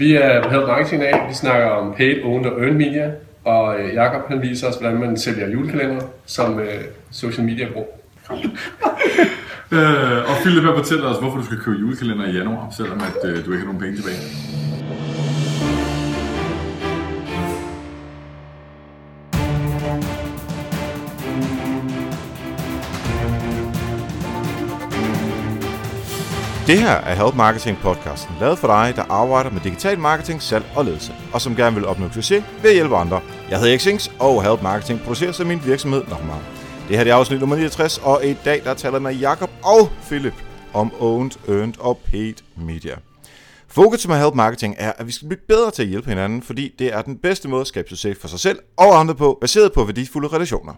Vi er på Help Marketing af. Vi snakker om paid, owned og earned media. Og øh, Jakob han viser os, hvordan man sælger julekalender som øh, social media brug. øh, og Philip her fortæller os, hvorfor du skal købe julekalender i januar, selvom at, øh, du ikke har nogen penge tilbage. Det her er Help Marketing podcasten, lavet for dig, der arbejder med digital marketing, salg og ledelse, og som gerne vil opnå succes ved at hjælpe andre. Jeg hedder Xings, og Help Marketing producerer sig min virksomhed Normal. Det her er afsnit nummer 69, og i dag der taler jeg med Jakob og Philip om Owned, Earned og Paid Media. Fokus med Help Marketing er, at vi skal blive bedre til at hjælpe hinanden, fordi det er den bedste måde at skabe succes for sig selv og andre på, baseret på værdifulde relationer.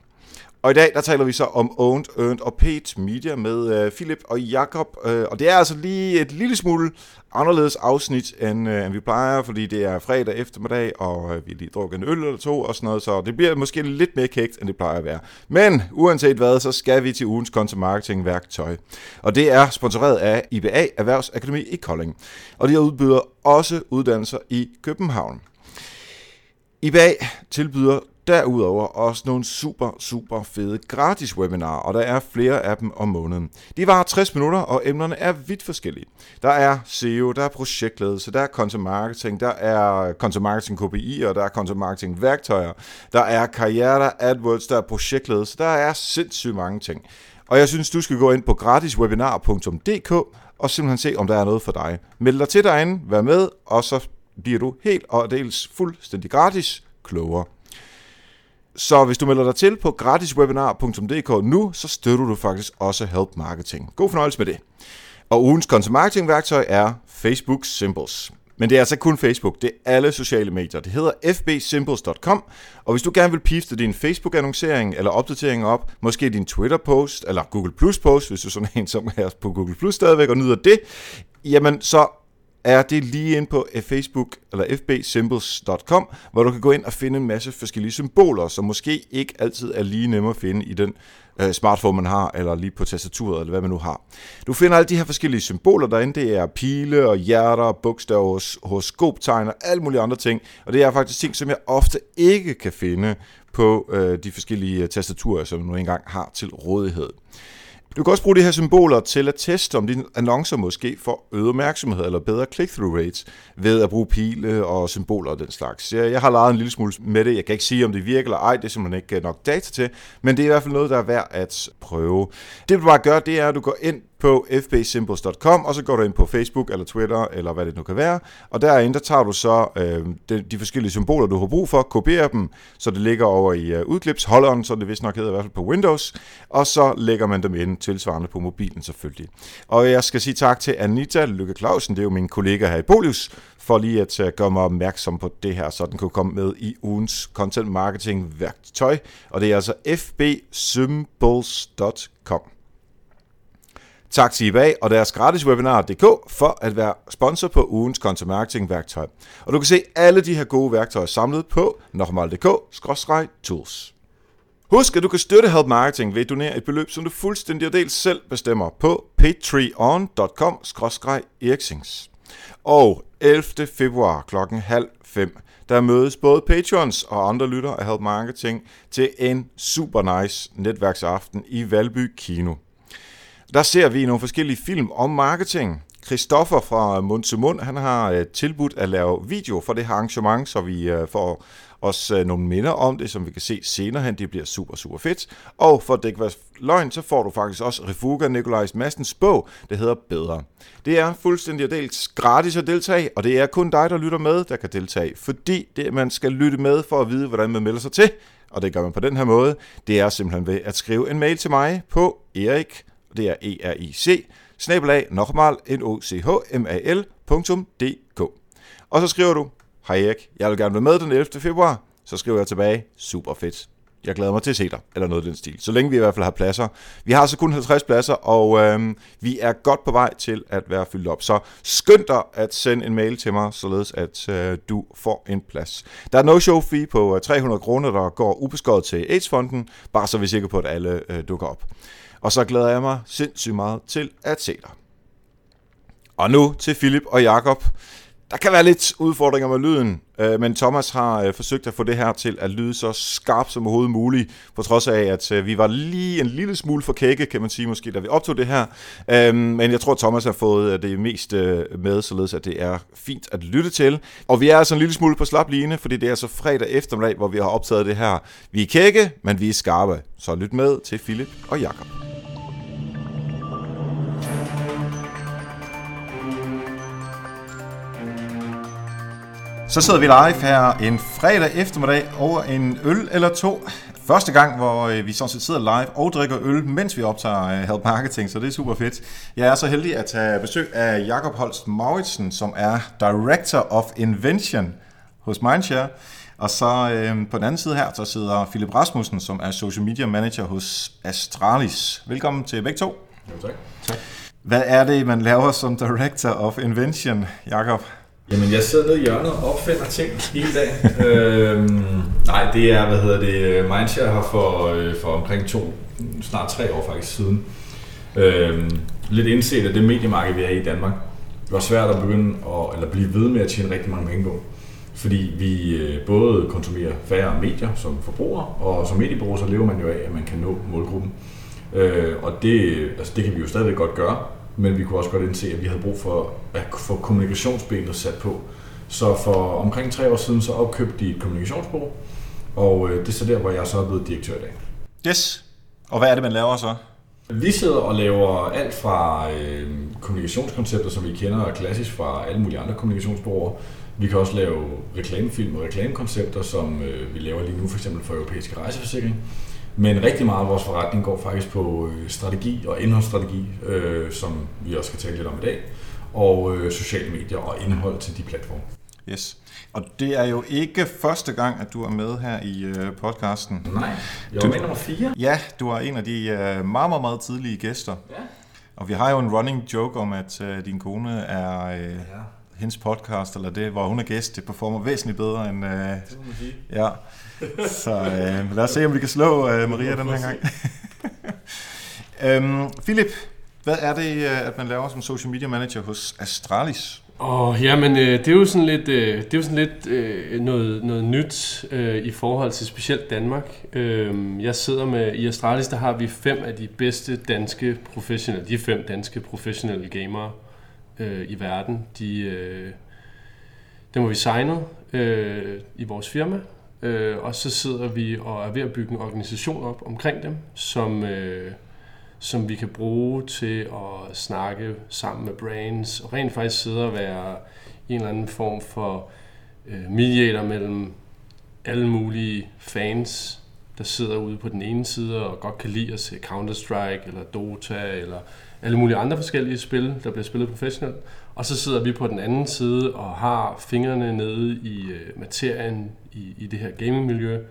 Og i dag, der taler vi så om Owned, Earned og Paid Media med øh, Philip og Jakob. Øh, og det er altså lige et lille smule anderledes afsnit, end, øh, end vi plejer, fordi det er fredag eftermiddag, og øh, vi lige drukket en øl eller to og sådan noget, så det bliver måske lidt mere kægt, end det plejer at være. Men uanset hvad, så skal vi til ugens content marketing værktøj. Og det er sponsoreret af IBA Erhvervsakademi i Kolding. Og de udbyder også uddannelser i København. IBA tilbyder derudover også nogle super, super fede gratis webinarer, og der er flere af dem om måneden. De varer 60 minutter, og emnerne er vidt forskellige. Der er SEO, der er projektledelse, der er content marketing, der er content marketing KPI'er, der er content marketing værktøjer, der er karriere, der er AdWords, der er projektledelse, der er sindssygt mange ting. Og jeg synes, du skal gå ind på gratiswebinar.dk og simpelthen se, om der er noget for dig. Meld dig til derinde, vær med, og så bliver du helt og dels fuldstændig gratis klogere. Så hvis du melder dig til på gratiswebinar.dk nu, så støtter du faktisk også Help Marketing. God fornøjelse med det. Og ugens content marketing værktøj er Facebook Symbols. Men det er altså kun Facebook, det er alle sociale medier. Det hedder fbsymbols.com, og hvis du gerne vil pifte din Facebook-annoncering eller opdatering op, måske din Twitter-post eller Google Plus-post, hvis du er sådan en, som er på Google Plus stadigvæk og nyder det, jamen så er det lige ind på eh, Facebook eller fbsymbols.com, hvor du kan gå ind og finde en masse forskellige symboler, som måske ikke altid er lige nemme at finde i den øh, smartphone, man har, eller lige på tastaturet, eller hvad man nu har. Du finder alle de her forskellige symboler derinde. Det er pile og hjerter, bogstaver, horoskoptegn og alle mulige andre ting. Og det er faktisk ting, som jeg ofte ikke kan finde på øh, de forskellige tastaturer, som du nu engang har til rådighed. Du kan også bruge de her symboler til at teste, om dine annoncer måske får øget opmærksomhed eller bedre click-through rates ved at bruge pile og symboler og den slags. Jeg har leget en lille smule med det. Jeg kan ikke sige, om det virker eller ej. Det er simpelthen ikke øh, nok data til. Men det er i hvert fald noget, der er værd at prøve. Det du bare gør, det er, at du går ind på fbsymbols.com, og så går du ind på Facebook eller Twitter, eller hvad det nu kan være, og derinde, der tager du så øh, de, de forskellige symboler, du har brug for, kopierer dem, så det ligger over i øh, udklipsholderen, så det vist nok hedder i hvert fald på Windows, og så lægger man dem ind tilsvarende på mobilen selvfølgelig. Og jeg skal sige tak til Anita Lykke Clausen, det er jo min kollega her i Polius, for lige at øh, gøre mig opmærksom på det her, så den kunne komme med i ugens content marketing værktøj, og det er altså fbsymbols.com. Tak til eBay og deres gratis webinar.dk for at være sponsor på ugens content marketing værktøj. Og du kan se alle de her gode værktøjer samlet på normal.dk-tools. Husk, at du kan støtte Help Marketing ved at donere et beløb, som du fuldstændig og dels selv bestemmer på patreon.com-eriksings. Og 11. februar klokken halv fem, der mødes både patrons og andre lytter af Help Marketing til en super nice netværksaften i Valby Kino. Der ser vi nogle forskellige film om marketing. Christoffer fra Mund til Mund, han har øh, tilbudt at lave video for det her arrangement, så vi øh, får os øh, nogle minder om det, som vi kan se senere hen. Det bliver super, super fedt. Og for at det ikke være løgn, så får du faktisk også Refuga Nikolajs Mastens bog, der hedder Bedre. Det er fuldstændig dels gratis at deltage, og det er kun dig, der lytter med, der kan deltage, fordi det, man skal lytte med for at vide, hvordan man melder sig til. Og det gør man på den her måde. Det er simpelthen ved at skrive en mail til mig på erik det er E-R-I-C, snabelag nochmal, n o c h m a l.dk. Og så skriver du, hej Erik, jeg vil gerne være med den 11. februar. Så skriver jeg tilbage, super fedt. Jeg glæder mig til at se dig, eller noget i den stil. Så længe vi i hvert fald har pladser. Vi har altså kun 50 pladser, og øh, vi er godt på vej til at være fyldt op. Så skynd dig at sende en mail til mig, således at øh, du får en plads. Der er no-show fee på øh, 300 kroner, der går ubeskåret til AIDS-fonden, bare så vi er sikre på, at alle øh, dukker op. Og så glæder jeg mig sindssygt meget til at se dig. Og nu til Philip og Jakob, der kan være lidt udfordringer med lyden, øh, men Thomas har øh, forsøgt at få det her til at lyde så skarpt som overhovedet muligt, på trods af, at øh, vi var lige en lille smule for kække, kan man sige måske, da vi optog det her. Øh, men jeg tror, Thomas har fået øh, det mest øh, med, således at det er fint at lytte til. Og vi er altså en lille smule på slap line, fordi det er så fredag eftermiddag, hvor vi har optaget det her. Vi er kække, men vi er skarpe. Så lyt med til Philip og Jakob. Så sidder vi live her en fredag eftermiddag over en øl eller to. Første gang, hvor øh, vi sådan set sidder live og drikker øl, mens vi optager øh, Help Marketing, så det er super fedt. Jeg er så heldig at tage besøg af Jakob Holst Mauritsen, som er Director of Invention hos Mindshare. Og så øh, på den anden side her, så sidder Philip Rasmussen, som er Social Media Manager hos Astralis. Velkommen til begge to. Jo, tak. tak. Hvad er det, man laver som Director of Invention, Jakob? Jamen, jeg sidder nede i hjørnet og opfinder ting hele dagen. øhm, nej, det er, hvad hedder det, Mindshare har for, øh, for omkring to, snart tre år faktisk siden, øhm, lidt indset af det mediemarked, vi er i Danmark. Det var svært at begynde at, eller blive ved med at tjene rigtig mange penge på. Fordi vi øh, både konsumerer færre medier som forbrugere, og som mediebruger, så lever man jo af, at man kan nå målgruppen. Øh, og det, altså det kan vi jo stadigvæk godt gøre, men vi kunne også godt indse, at vi havde brug for at få kommunikationsbenet sat på. Så for omkring tre år siden, så opkøbte de et kommunikationsbureau, og øh, det er så der, hvor jeg så er blevet direktør i dag. Yes. Og hvad er det, man laver så? Vi sidder og laver alt fra øh, kommunikationskoncepter, som vi kender klassisk fra alle mulige andre kommunikationsbureauer. Vi kan også lave reklamefilm og reklamekoncepter, som øh, vi laver lige nu for eksempel for europæiske rejseforsikring. Men rigtig meget af vores forretning går faktisk på øh, strategi og indholdsstrategi, øh, som vi også skal tale lidt om i dag, og øh, sociale medier og indhold til de platforme. Yes. Og det er jo ikke første gang, at du er med her i øh, podcasten. Nej, jeg var med nummer 4. Ja, du er en af de øh, meget, meget, meget tidlige gæster. Ja. Og vi har jo en running joke om, at øh, din kone er øh, ja. Hendes podcast, eller det, hvor hun er gæst, det performer væsentligt bedre end... Øh, Det må man sige. ja. Så øh, lad os se, om vi kan slå øh, Maria den her gang. øhm, Philip, hvad er det, øh, at man laver som social media manager hos Astralis? Og jamen, øh, det er jo sådan lidt, øh, det er jo sådan lidt øh, noget, noget nyt øh, i forhold til specielt Danmark. Øh, jeg sidder med, i Astralis, der har vi fem af de bedste danske professionelle, de fem danske professionelle gamere øh, i verden. De, øh, dem har vi signet øh, i vores firma, øh, og så sidder vi og er ved at bygge en organisation op omkring dem, som... Øh, som vi kan bruge til at snakke sammen med brands, og rent faktisk sidde og være en eller anden form for øh, mediator mellem alle mulige fans, der sidder ude på den ene side og godt kan lide at se Counter-Strike eller Dota eller alle mulige andre forskellige spil, der bliver spillet professionelt. Og så sidder vi på den anden side og har fingrene nede i øh, materien i, i det her gamingmiljø,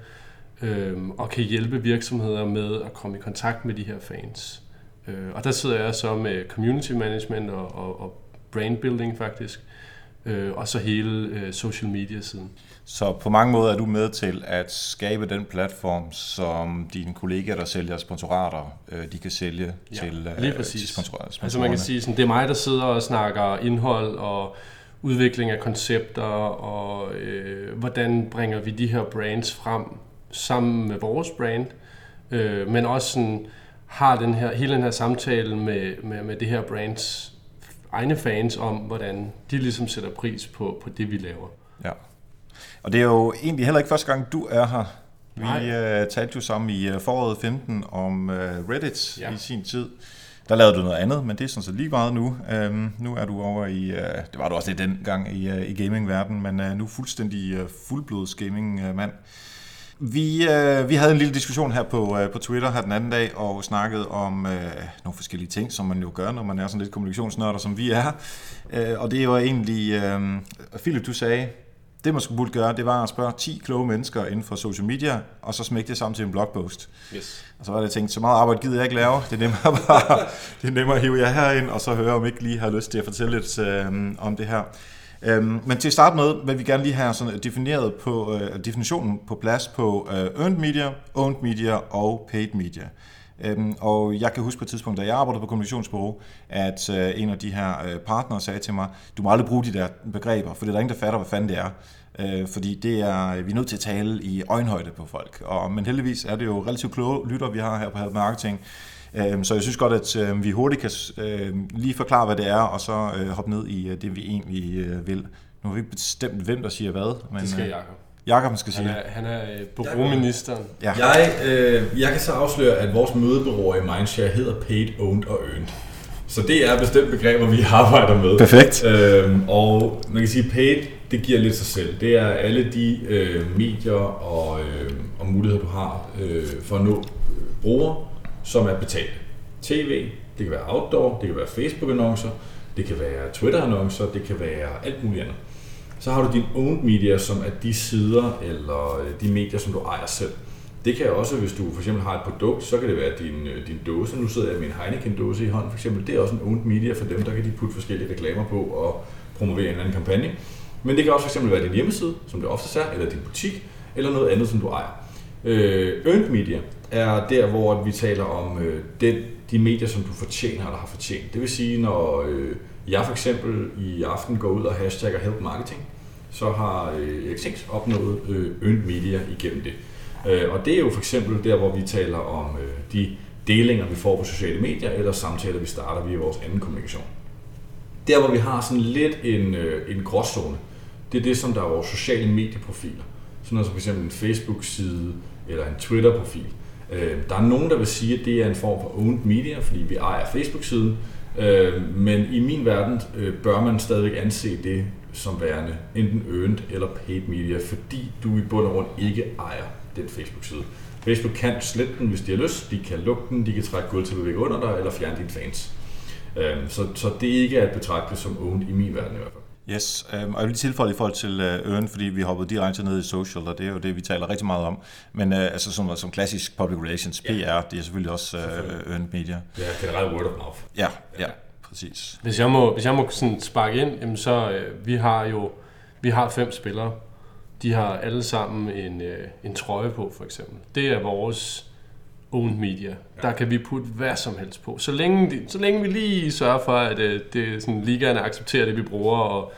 øhm, og kan hjælpe virksomheder med at komme i kontakt med de her fans. Øh, og der sidder jeg så med community management og, og, og brand building faktisk, øh, og så hele øh, social media siden. Så på mange måder er du med til at skabe den platform, som dine kollegaer, der sælger sponsorater, øh, de kan sælge Ja, til, øh, lige præcis. til sponsorer, Altså man kan sige, sådan, det er mig, der sidder og snakker indhold og udvikling af koncepter, og øh, hvordan bringer vi de her brands frem sammen med vores brand, øh, men også sådan, har den her, hele den her samtale med, med, med det her brands egne fans om, hvordan de ligesom sætter pris på, på det, vi laver. Ja. Og det er jo egentlig heller ikke første gang, du er her. Vi Nej. øh, talte jo sammen i øh, foråret 15 om øh, Reddit ja. I sin tid. Der lavede du noget andet, men det er sådan set lige meget nu. Øhm, nu er du over i, øh, det var du også lidt dengang i, øh, i gamingverdenen, men øh, nu fuldstændig øh, fuldblods gamingmand. Vi, øh, vi havde en lille diskussion her på, øh, på Twitter her den anden dag, og snakkede om øh, nogle forskellige ting, som man jo gør, når man er sådan lidt kommunikationsnørder, som vi er. Øh, og det var egentlig, øh, Philip, du sagde, det man skulle burde gøre, det var at spørge 10 kloge mennesker inden for social media, og så smække det sammen til en blogpost. Yes. Og så var det, jeg tænkt, så meget arbejde gider jeg ikke lave. Det er nemmere bare, det er nemmere at hive jer herind, og så høre, om ikke lige har lyst til at fortælle lidt øh, om det her. Øhm, men til at starte med, vil vi gerne lige have sådan defineret på, øh, definitionen på plads på øh, earned media, owned media og paid media. Øhm, og jeg kan huske på et tidspunkt, da jeg arbejdede på kommunikationsbureau, at øh, en af de her øh, partnere sagde til mig, du må aldrig bruge de der begreber, for det er der ingen, der fatter, hvad fanden det er. Øh, fordi det er, vi er nødt til at tale i øjenhøjde på folk. Og, men heldigvis er det jo relativt kloge lytter, vi har her på Help Marketing. Øh, så jeg synes godt, at øh, vi hurtigt kan øh, lige forklare, hvad det er, og så øh, hoppe ned i øh, det, vi egentlig øh, vil. Nu har vi ikke bestemt, hvem der siger hvad. Men, Det skal Jacob. Jakob skal sige. Han er, han er øh, bureauministeren. Ja. Jeg, øh, jeg kan så afsløre, at vores mødebureau i Mindshare hedder Paid, Owned og Earned. Så det er bestemt begreber, vi arbejder med. Perfekt. Øhm, og man kan sige, paid, det giver lidt sig selv. Det er alle de øh, medier og, øh, og muligheder, du har øh, for at nå øh, brugere, som er betalt. TV, det kan være outdoor, det kan være Facebook-annoncer, det kan være Twitter-annoncer, det kan være alt muligt andet. Så har du din own media, som er de sider eller øh, de medier, som du ejer selv. Det kan også, hvis du for eksempel har et produkt, så kan det være din, øh, din dåse. Nu sidder jeg med en Heineken-dåse i hånden for eksempel. Det er også en owned media for dem, der kan de putte forskellige reklamer på og promovere en eller anden kampagne. Men det kan også for eksempel være din hjemmeside, som det oftest er, eller din butik, eller noget andet, som du ejer. Øh, earned media er der, hvor vi taler om øh, den, de medier, som du fortjener eller har fortjent. Det vil sige, når øh, jeg for eksempel i aften går ud og hashtagger help marketing, så har øh, opnået øh, earned media igennem det. Øh, og det er jo for eksempel der, hvor vi taler om øh, de delinger, vi får på sociale medier, eller samtaler, vi starter via vores anden kommunikation. Der, hvor vi har sådan lidt en, øh, en gråzone, det er det, som der er vores sociale medieprofiler. Sådan noget som f.eks. en Facebook-side eller en Twitter-profil. Øh, der er nogen, der vil sige, at det er en form for owned media, fordi vi ejer Facebook-siden. Øh, men i min verden øh, bør man stadigvæk anse det som værende enten earned eller paid media, fordi du i bund og grund ikke ejer den Facebook-side. Facebook kan slette den, hvis de har lyst. De kan lukke den, de kan trække gulv til bevæge under dig, eller fjerne dine fans. Øhm, så, så det ikke er at betragte som owned i min verden i hvert fald. Yes, øhm, og jeg vil tilføje i forhold til øh, Earn, fordi vi hoppede direkte ned i social, og det er jo det, vi taler rigtig meget om. Men øh, altså som, som klassisk public relations, PR, Ja. det er selvfølgelig også øh, Earned media. Er generelt word of mouth. Ja, ja, præcis. Hvis jeg må, hvis jeg må sådan sparke ind, jamen så øh, vi har jo vi har fem spillere. De har alle sammen en, øh, en trøje på, for eksempel. Det er vores owned media. Der kan vi putte hvad som helst på. Så længe, de, så længe vi lige sørger for, at øh, det, sådan, ligaerne accepterer det, vi bruger, og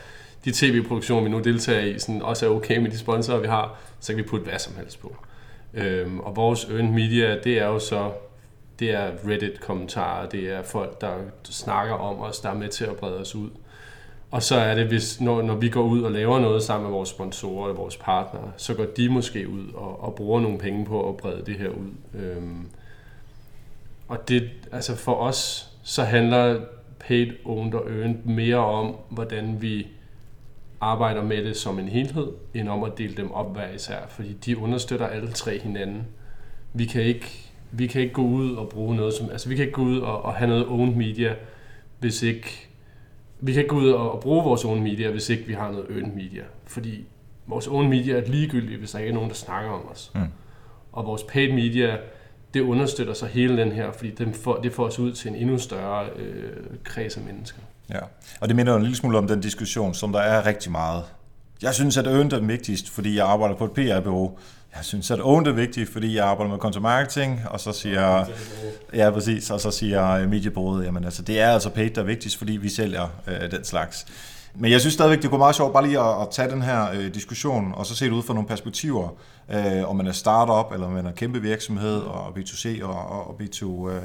de tv-produktioner, vi nu deltager i, sådan, også er okay med de sponsorer, vi har, så kan vi putte hvad som helst på. Øhm, og vores earned media, det er jo så det er Reddit-kommentarer, det er folk, der snakker om os, der er med til at brede os ud. Og så er det, hvis, når, når vi går ud og laver noget sammen med vores sponsorer eller vores partnere, så går de måske ud og, og bruger nogle penge på at brede det her ud. Øhm, og det, altså for os, så handler paid, owned og earned mere om, hvordan vi arbejder med det som en helhed, end om at dele dem op hver især, fordi de understøtter alle tre hinanden. Vi kan ikke, vi kan ikke gå ud og bruge noget som, altså vi kan ikke gå ud og, og have noget owned media, hvis ikke, vi kan ikke gå ud og, og bruge vores owned media, hvis ikke vi har noget earned media, fordi vores owned media er ligegyldigt, hvis der ikke er nogen, der snakker om os. Mm. Og vores paid media, det understøtter så hele den her, fordi det får, det får os ud til en endnu større øh, kreds af mennesker. Ja, og det minder jo en lille smule om den diskussion, som der er rigtig meget. Jeg synes, at earned er vigtigst, fordi jeg arbejder på et PR-bureau. Jeg synes, at own er vigtigt, fordi jeg arbejder med content marketing, og så siger ja, præcis, og så siger øh, mediebordet, jamen altså, det er altså paid, der er vigtigst, fordi vi sælger øh, den slags. Men jeg synes stadigvæk, det kunne meget sjovt bare lige at, at tage den her øh, diskussion, og så se det ud fra nogle perspektiver, øh, om man er startup, eller om man er kæmpe virksomhed, og B2C og, og B2, øh,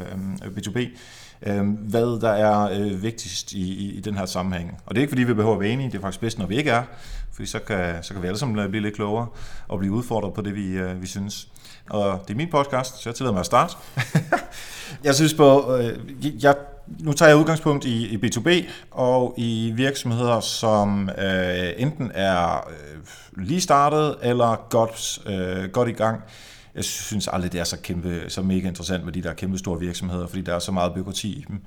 øh B2B. Øh, hvad der er øh, vigtigst i, i, i den her sammenhæng. Og det er ikke fordi, vi behøver at være enige, det er faktisk bedst, når vi ikke er, fordi så kan, så kan vi alle sammen blive lidt klogere og blive udfordret på det, vi, øh, vi synes. Og det er min podcast, så jeg tillader mig at starte. jeg synes på, øh, jeg, nu tager jeg udgangspunkt i, i B2B og i virksomheder, som øh, enten er øh, lige startet eller godt, øh, godt i gang. Jeg synes aldrig, det er så, kæmpe, så mega interessant med de der kæmpe store virksomheder, fordi der er så meget byråkrati i dem.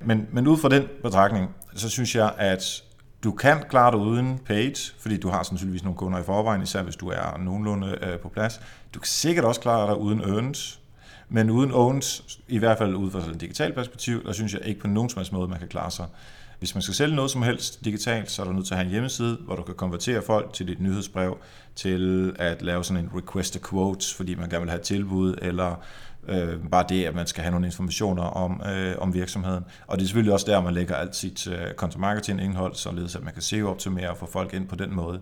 Men, men ud fra den betragtning, så synes jeg, at du kan klare dig uden paid, fordi du har sandsynligvis nogle kunder i forvejen, især hvis du er nogenlunde øh, på plads. Du kan sikkert også klare dig uden earned, men uden owned, i hvert fald ud fra et digitalt perspektiv, der synes jeg ikke på nogen som helst måde, man kan klare sig. Hvis man skal sælge noget som helst digitalt, så er du nødt til at have en hjemmeside, hvor du kan konvertere folk til dit nyhedsbrev, til at lave sådan en request a quote, fordi man gerne vil have et tilbud, eller Øh, bare det, at man skal have nogle informationer om, øh, om virksomheden. Og det er selvfølgelig også der, man lægger alt sit øh, content marketing indhold, således at man kan SEO-optimere og få folk ind på den måde.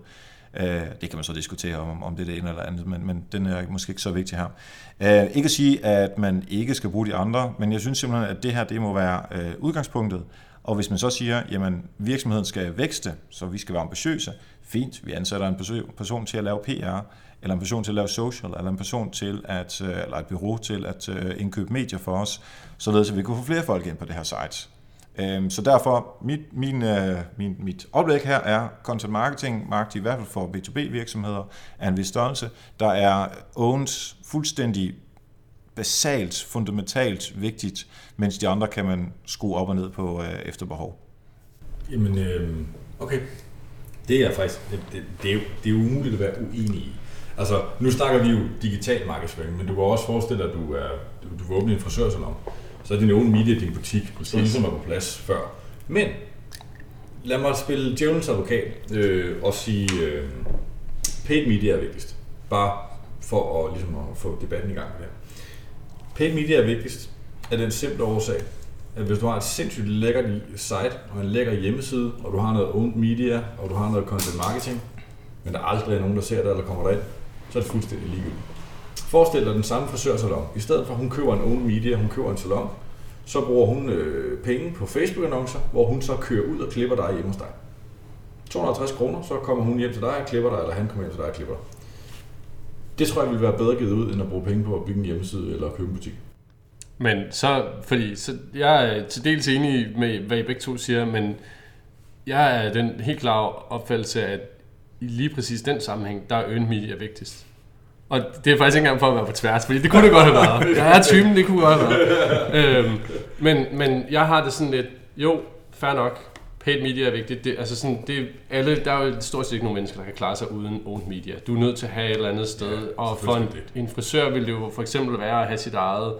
Øh, det kan man så diskutere om, om det er det ene eller andet, men, men den er måske ikke så vigtig her. Øh, ikke at sige, at man ikke skal bruge de andre, men jeg synes simpelthen, at det her det må være øh, udgangspunktet. Og hvis man så siger, jamen virksomheden skal vækste, så vi skal være ambitiøse, fint, vi ansætter en person til at lave PR, eller en person til at lave social, eller en person til at, øh, eller et bureau til at øh, indkøbe medier for os, således at vi kunne få flere folk ind på det her site. Øhm, så derfor, mit, min, øh, min, mit oplæg her er content marketing, marketing i hvert fald for B2B virksomheder er en vis størrelse, der er owned fuldstændig basalt, fundamentalt vigtigt, mens de andre kan man skrue op og ned på øh, efter behov. Jamen, øh, okay. Det er faktisk, det, det, det, er jo, det er umuligt at være uenig i. Altså, nu snakker vi jo digital markedsføring, men du kan også forestille dig, at du, er, du, du vil åbne en frisørsalon. Så er din own media din butik, præcis ligesom er på plads før. Men lad mig spille djævelens advokat øh, og sige, øh, paid media er vigtigst. Bare for at, ligesom at få debatten i gang her. Paid media er vigtigst af den simple årsag, at hvis du har et sindssygt lækkert site og en lækker hjemmeside, og du har noget owned media, og du har noget content marketing, men der aldrig er nogen, der ser det eller kommer derind, så er det fuldstændig ligegyldigt. Forestil dig den samme frisørsalon. I stedet for at hun køber en own media, hun køber en salon, så bruger hun øh, penge på Facebook-annoncer, hvor hun så kører ud og klipper dig hjemme hos dig. 250 kroner, så kommer hun hjem til dig og klipper dig, eller han kommer hjem til dig og klipper dig. Det tror jeg ville være bedre givet ud, end at bruge penge på at bygge en hjemmeside eller købe en butik. Men så, fordi så jeg er til dels enig med, hvad I begge to siger, men jeg er den helt klare opfattelse, at i lige præcis den sammenhæng, der er earned media vigtigst. Og det er faktisk ikke engang for at være på tværs, fordi det kunne det godt have været. Jeg er typen, det kunne godt have været. Øhm, men, men jeg har det sådan lidt, jo, fair nok, paid media er vigtigt. Det, altså sådan, det, alle, der er jo stort set ikke nogen mennesker, der kan klare sig uden owned media. Du er nødt til at have et eller andet sted. Ja, og for en, en frisør vil det jo for eksempel være at have sit eget,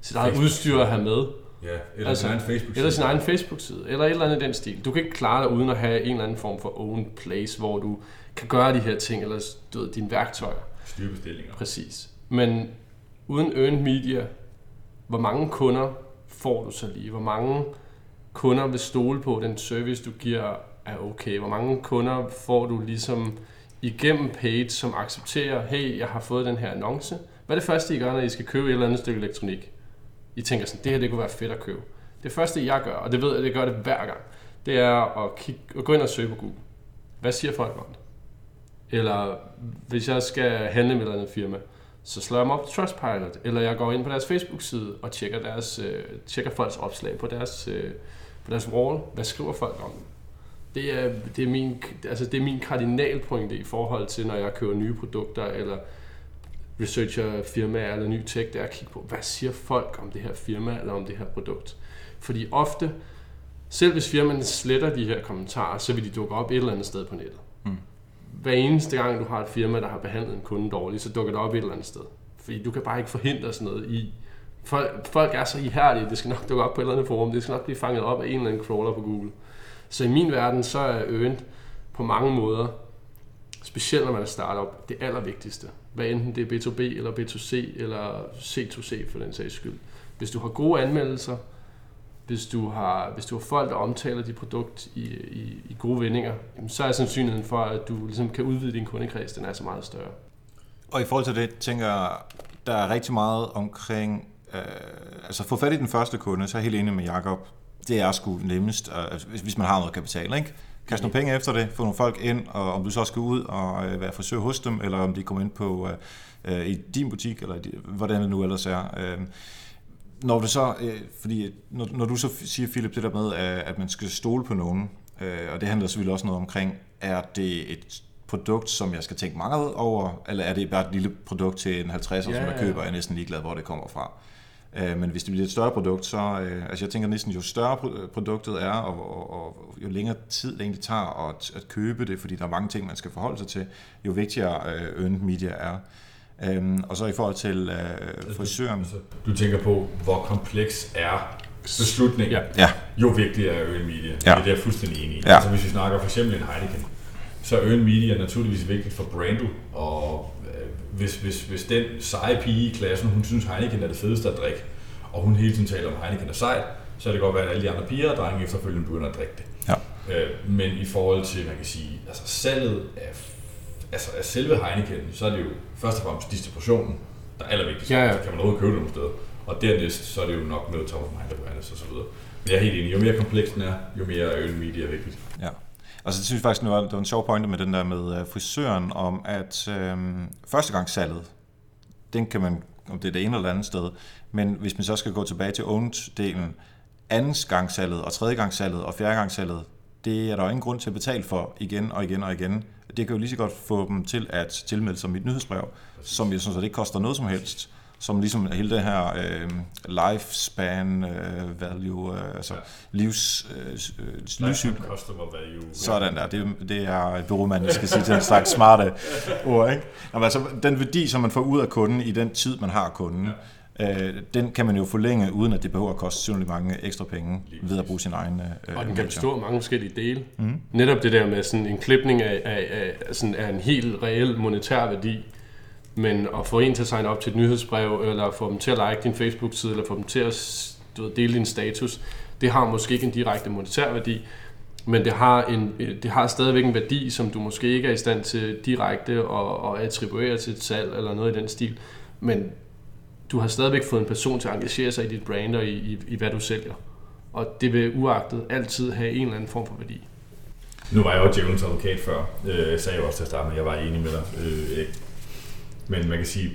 sit eget udstyr at have med. Ja, eller altså, sin egen Facebook-side. Eller sin egen Facebook-side, eller et eller andet i den stil. Du kan ikke klare dig uden at have en eller anden form for own place, hvor du kan gøre de her ting, eller du ved, dine værktøjer. Styrbestillinger. Præcis. Men uden earned media, hvor mange kunder får du så lige? Hvor mange kunder vil stole på, den service, du giver, er okay? Hvor mange kunder får du ligesom igennem page, som accepterer, hey, jeg har fået den her annonce. Hvad er det første, I gør, når I skal købe et eller andet stykke elektronik? I tænker sådan, det her det kunne være fedt at købe. Det første, jeg gør, og det ved jeg, det gør det hver gang, det er at, kigge, at gå ind og søge på Google. Hvad siger folk om det? Eller hvis jeg skal handle med et eller andet firma, så slår jeg mig op på Trustpilot, eller jeg går ind på deres Facebook-side og tjekker, deres, øh, tjekker folks opslag på deres, øh, deres wall. Hvad skriver folk om det? Det er, det, er min, altså det er min kardinalpointe i forhold til, når jeg køber nye produkter, eller researcher firmaer eller ny tech, det er at kigge på, hvad siger folk om det her firma eller om det her produkt. Fordi ofte, selv hvis firmaen sletter de her kommentarer, så vil de dukke op et eller andet sted på nettet. Mm. Hver eneste gang, du har et firma, der har behandlet en kunde dårligt, så dukker det op et eller andet sted. Fordi du kan bare ikke forhindre sådan noget i. Folk, folk er så ihærdige, det skal nok dukke op på et eller andet forum, det skal nok blive fanget op af en eller anden crawler på Google. Så i min verden, så er earned på mange måder, specielt når man er startup, det allervigtigste. Hvad enten det er B2B eller B2C eller C2C for den sags skyld. Hvis du har gode anmeldelser, hvis du har, hvis du har folk, der omtaler dit produkt i, i, i gode vendinger, så er sandsynligheden for, at du ligesom kan udvide din kundekreds, den er så meget større. Og i forhold til det, tænker jeg, der er rigtig meget omkring, øh, altså få fat i den første kunde, så er jeg helt enig med Jakob. Det er sgu nemmest, øh, hvis man har noget kapital, ikke? Kast nogle penge efter det, få nogle folk ind, og om du så skal ud og øh, være frisør hos dem, eller om de kommer ind på øh, øh i din butik, eller hvordan det nu ellers er. Øh, når du så, øh, fordi når, når du så siger, Philip, det der med, at man skal stole på nogen, øh, og det handler selvfølgelig også noget omkring, er det et produkt, som jeg skal tænke meget over, eller er det bare et lille produkt til en 50'er, ja, som jeg køber, jeg er næsten ligeglad, hvor det kommer fra. Øh, men hvis det bliver et større produkt, så øh, altså jeg tænker næsten, jo større produktet er, og, og, og jo længere tid det egentlig tager at, at købe det, fordi der er mange ting, man skal forholde sig til, jo vigtigere øh, earned media er. Øhm, og så i forhold til øh, frisøren... Altså, du tænker på, hvor kompleks er beslutningen, ja. jo vigtigere er earned media. Ja. Det er jeg fuldstændig enig i. Ja. Altså, hvis vi snakker for eksempel en Heineken, så er earned media naturligvis vigtigt for brandet, og øh, hvis, hvis, hvis den seje pige i klassen, hun synes Heineken er det fedeste at drikke, og hun hele tiden taler om, Heineken er sejt, så er det godt være, at alle de andre piger og drenge efterfølgende begynder at drikke det. Ja. Øh, men i forhold til, man kan sige, altså salget af, altså af selve Heineken, så er det jo først og fremmest distributionen, der er allervigtigst. Ja, ja. Så kan man overhovedet købe det nogle steder. Og dernæst, så er det jo nok med top of mind og så videre. Men jeg er helt enig, jo mere kompleks den er, jo mere earned media er vigtigt. Altså, Og så synes jeg faktisk, det var, det var en sjov pointe med den der med øh, frisøren, om at øhm, førstegangssalget, den kan man, om det er det ene eller andet sted, men hvis man så skal gå tilbage til owned-delen, andensgangssalget og tredjegangssalget og fjerdegangssalget, det er der jo ingen grund til at betale for igen og igen og igen. Det kan jo lige så godt få dem til at tilmelde sig mit nyhedsbrev, som jeg synes, at det ikke koster noget som helst som ligesom hele det her øh, lifespan øh, value, øh, altså Ja. livs, øh, øh, livscykel, customer value. sådan der, det, det er bureaumanden skal sige til en slags smarte ord, ikke? Nå, men altså, den værdi, som man får ud af kunden i den tid, man har kunden, ja. øh, den kan man jo forlænge, uden at det behøver at koste synderligt mange ekstra penge ved at bruge sin egen øh, Og den kan bestå af mange forskellige dele. Mm. Netop det der med sådan en klipning af, af, af, sådan af en helt reel monetær værdi, men at få en til at signe op til et nyhedsbrev, eller få dem til at like din Facebook-side, eller få dem til at du ved, dele din status, det har måske ikke en direkte monetær værdi, men det har, en, øh, det har stadigvæk en værdi, som du måske ikke er i stand til direkte at, at attribuere til et salg, eller noget i den stil. Men du har stadigvæk fået en person til at engagere sig i dit brand og i, i, i hvad du sælger. Og det vil uagtet altid have en eller anden form for værdi. Nu var jeg jo djævelens advokat før. Øh, sagde jeg også til at starte med, at jeg var enig med dig. Øh, men man kan sige,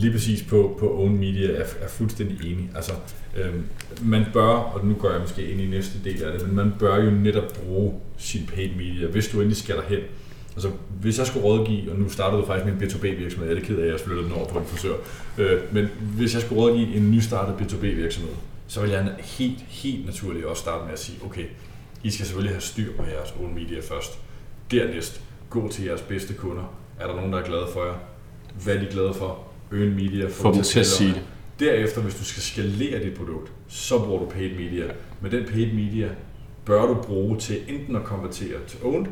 lige præcis på, på own media er, er fuldstændig enig. Altså, øhm, man bør, og nu går jeg måske ind i næste del af det, men man bør jo netop bruge sin paid media, hvis du endelig skal derhen. Altså, hvis jeg skulle rådgive, og nu startede du faktisk med en B2B-virksomhed, jeg er det ked af, at jeg flyttede den over på en frisør, øh, men hvis jeg skulle rådgive en nystartet B2B-virksomhed, så vil jeg helt, helt naturligt også starte med at sige, okay, I skal selvfølgelig have styr på jeres own media først. Dernæst, gå til jeres bedste kunder. Er der nogen, der er glade for jer? Hvad er de glade for? Earn media. Få dem til at sige det. Derefter, hvis du skal skalere dit produkt, så bruger du paid media. Men den paid media bør du bruge til enten at konvertere til owned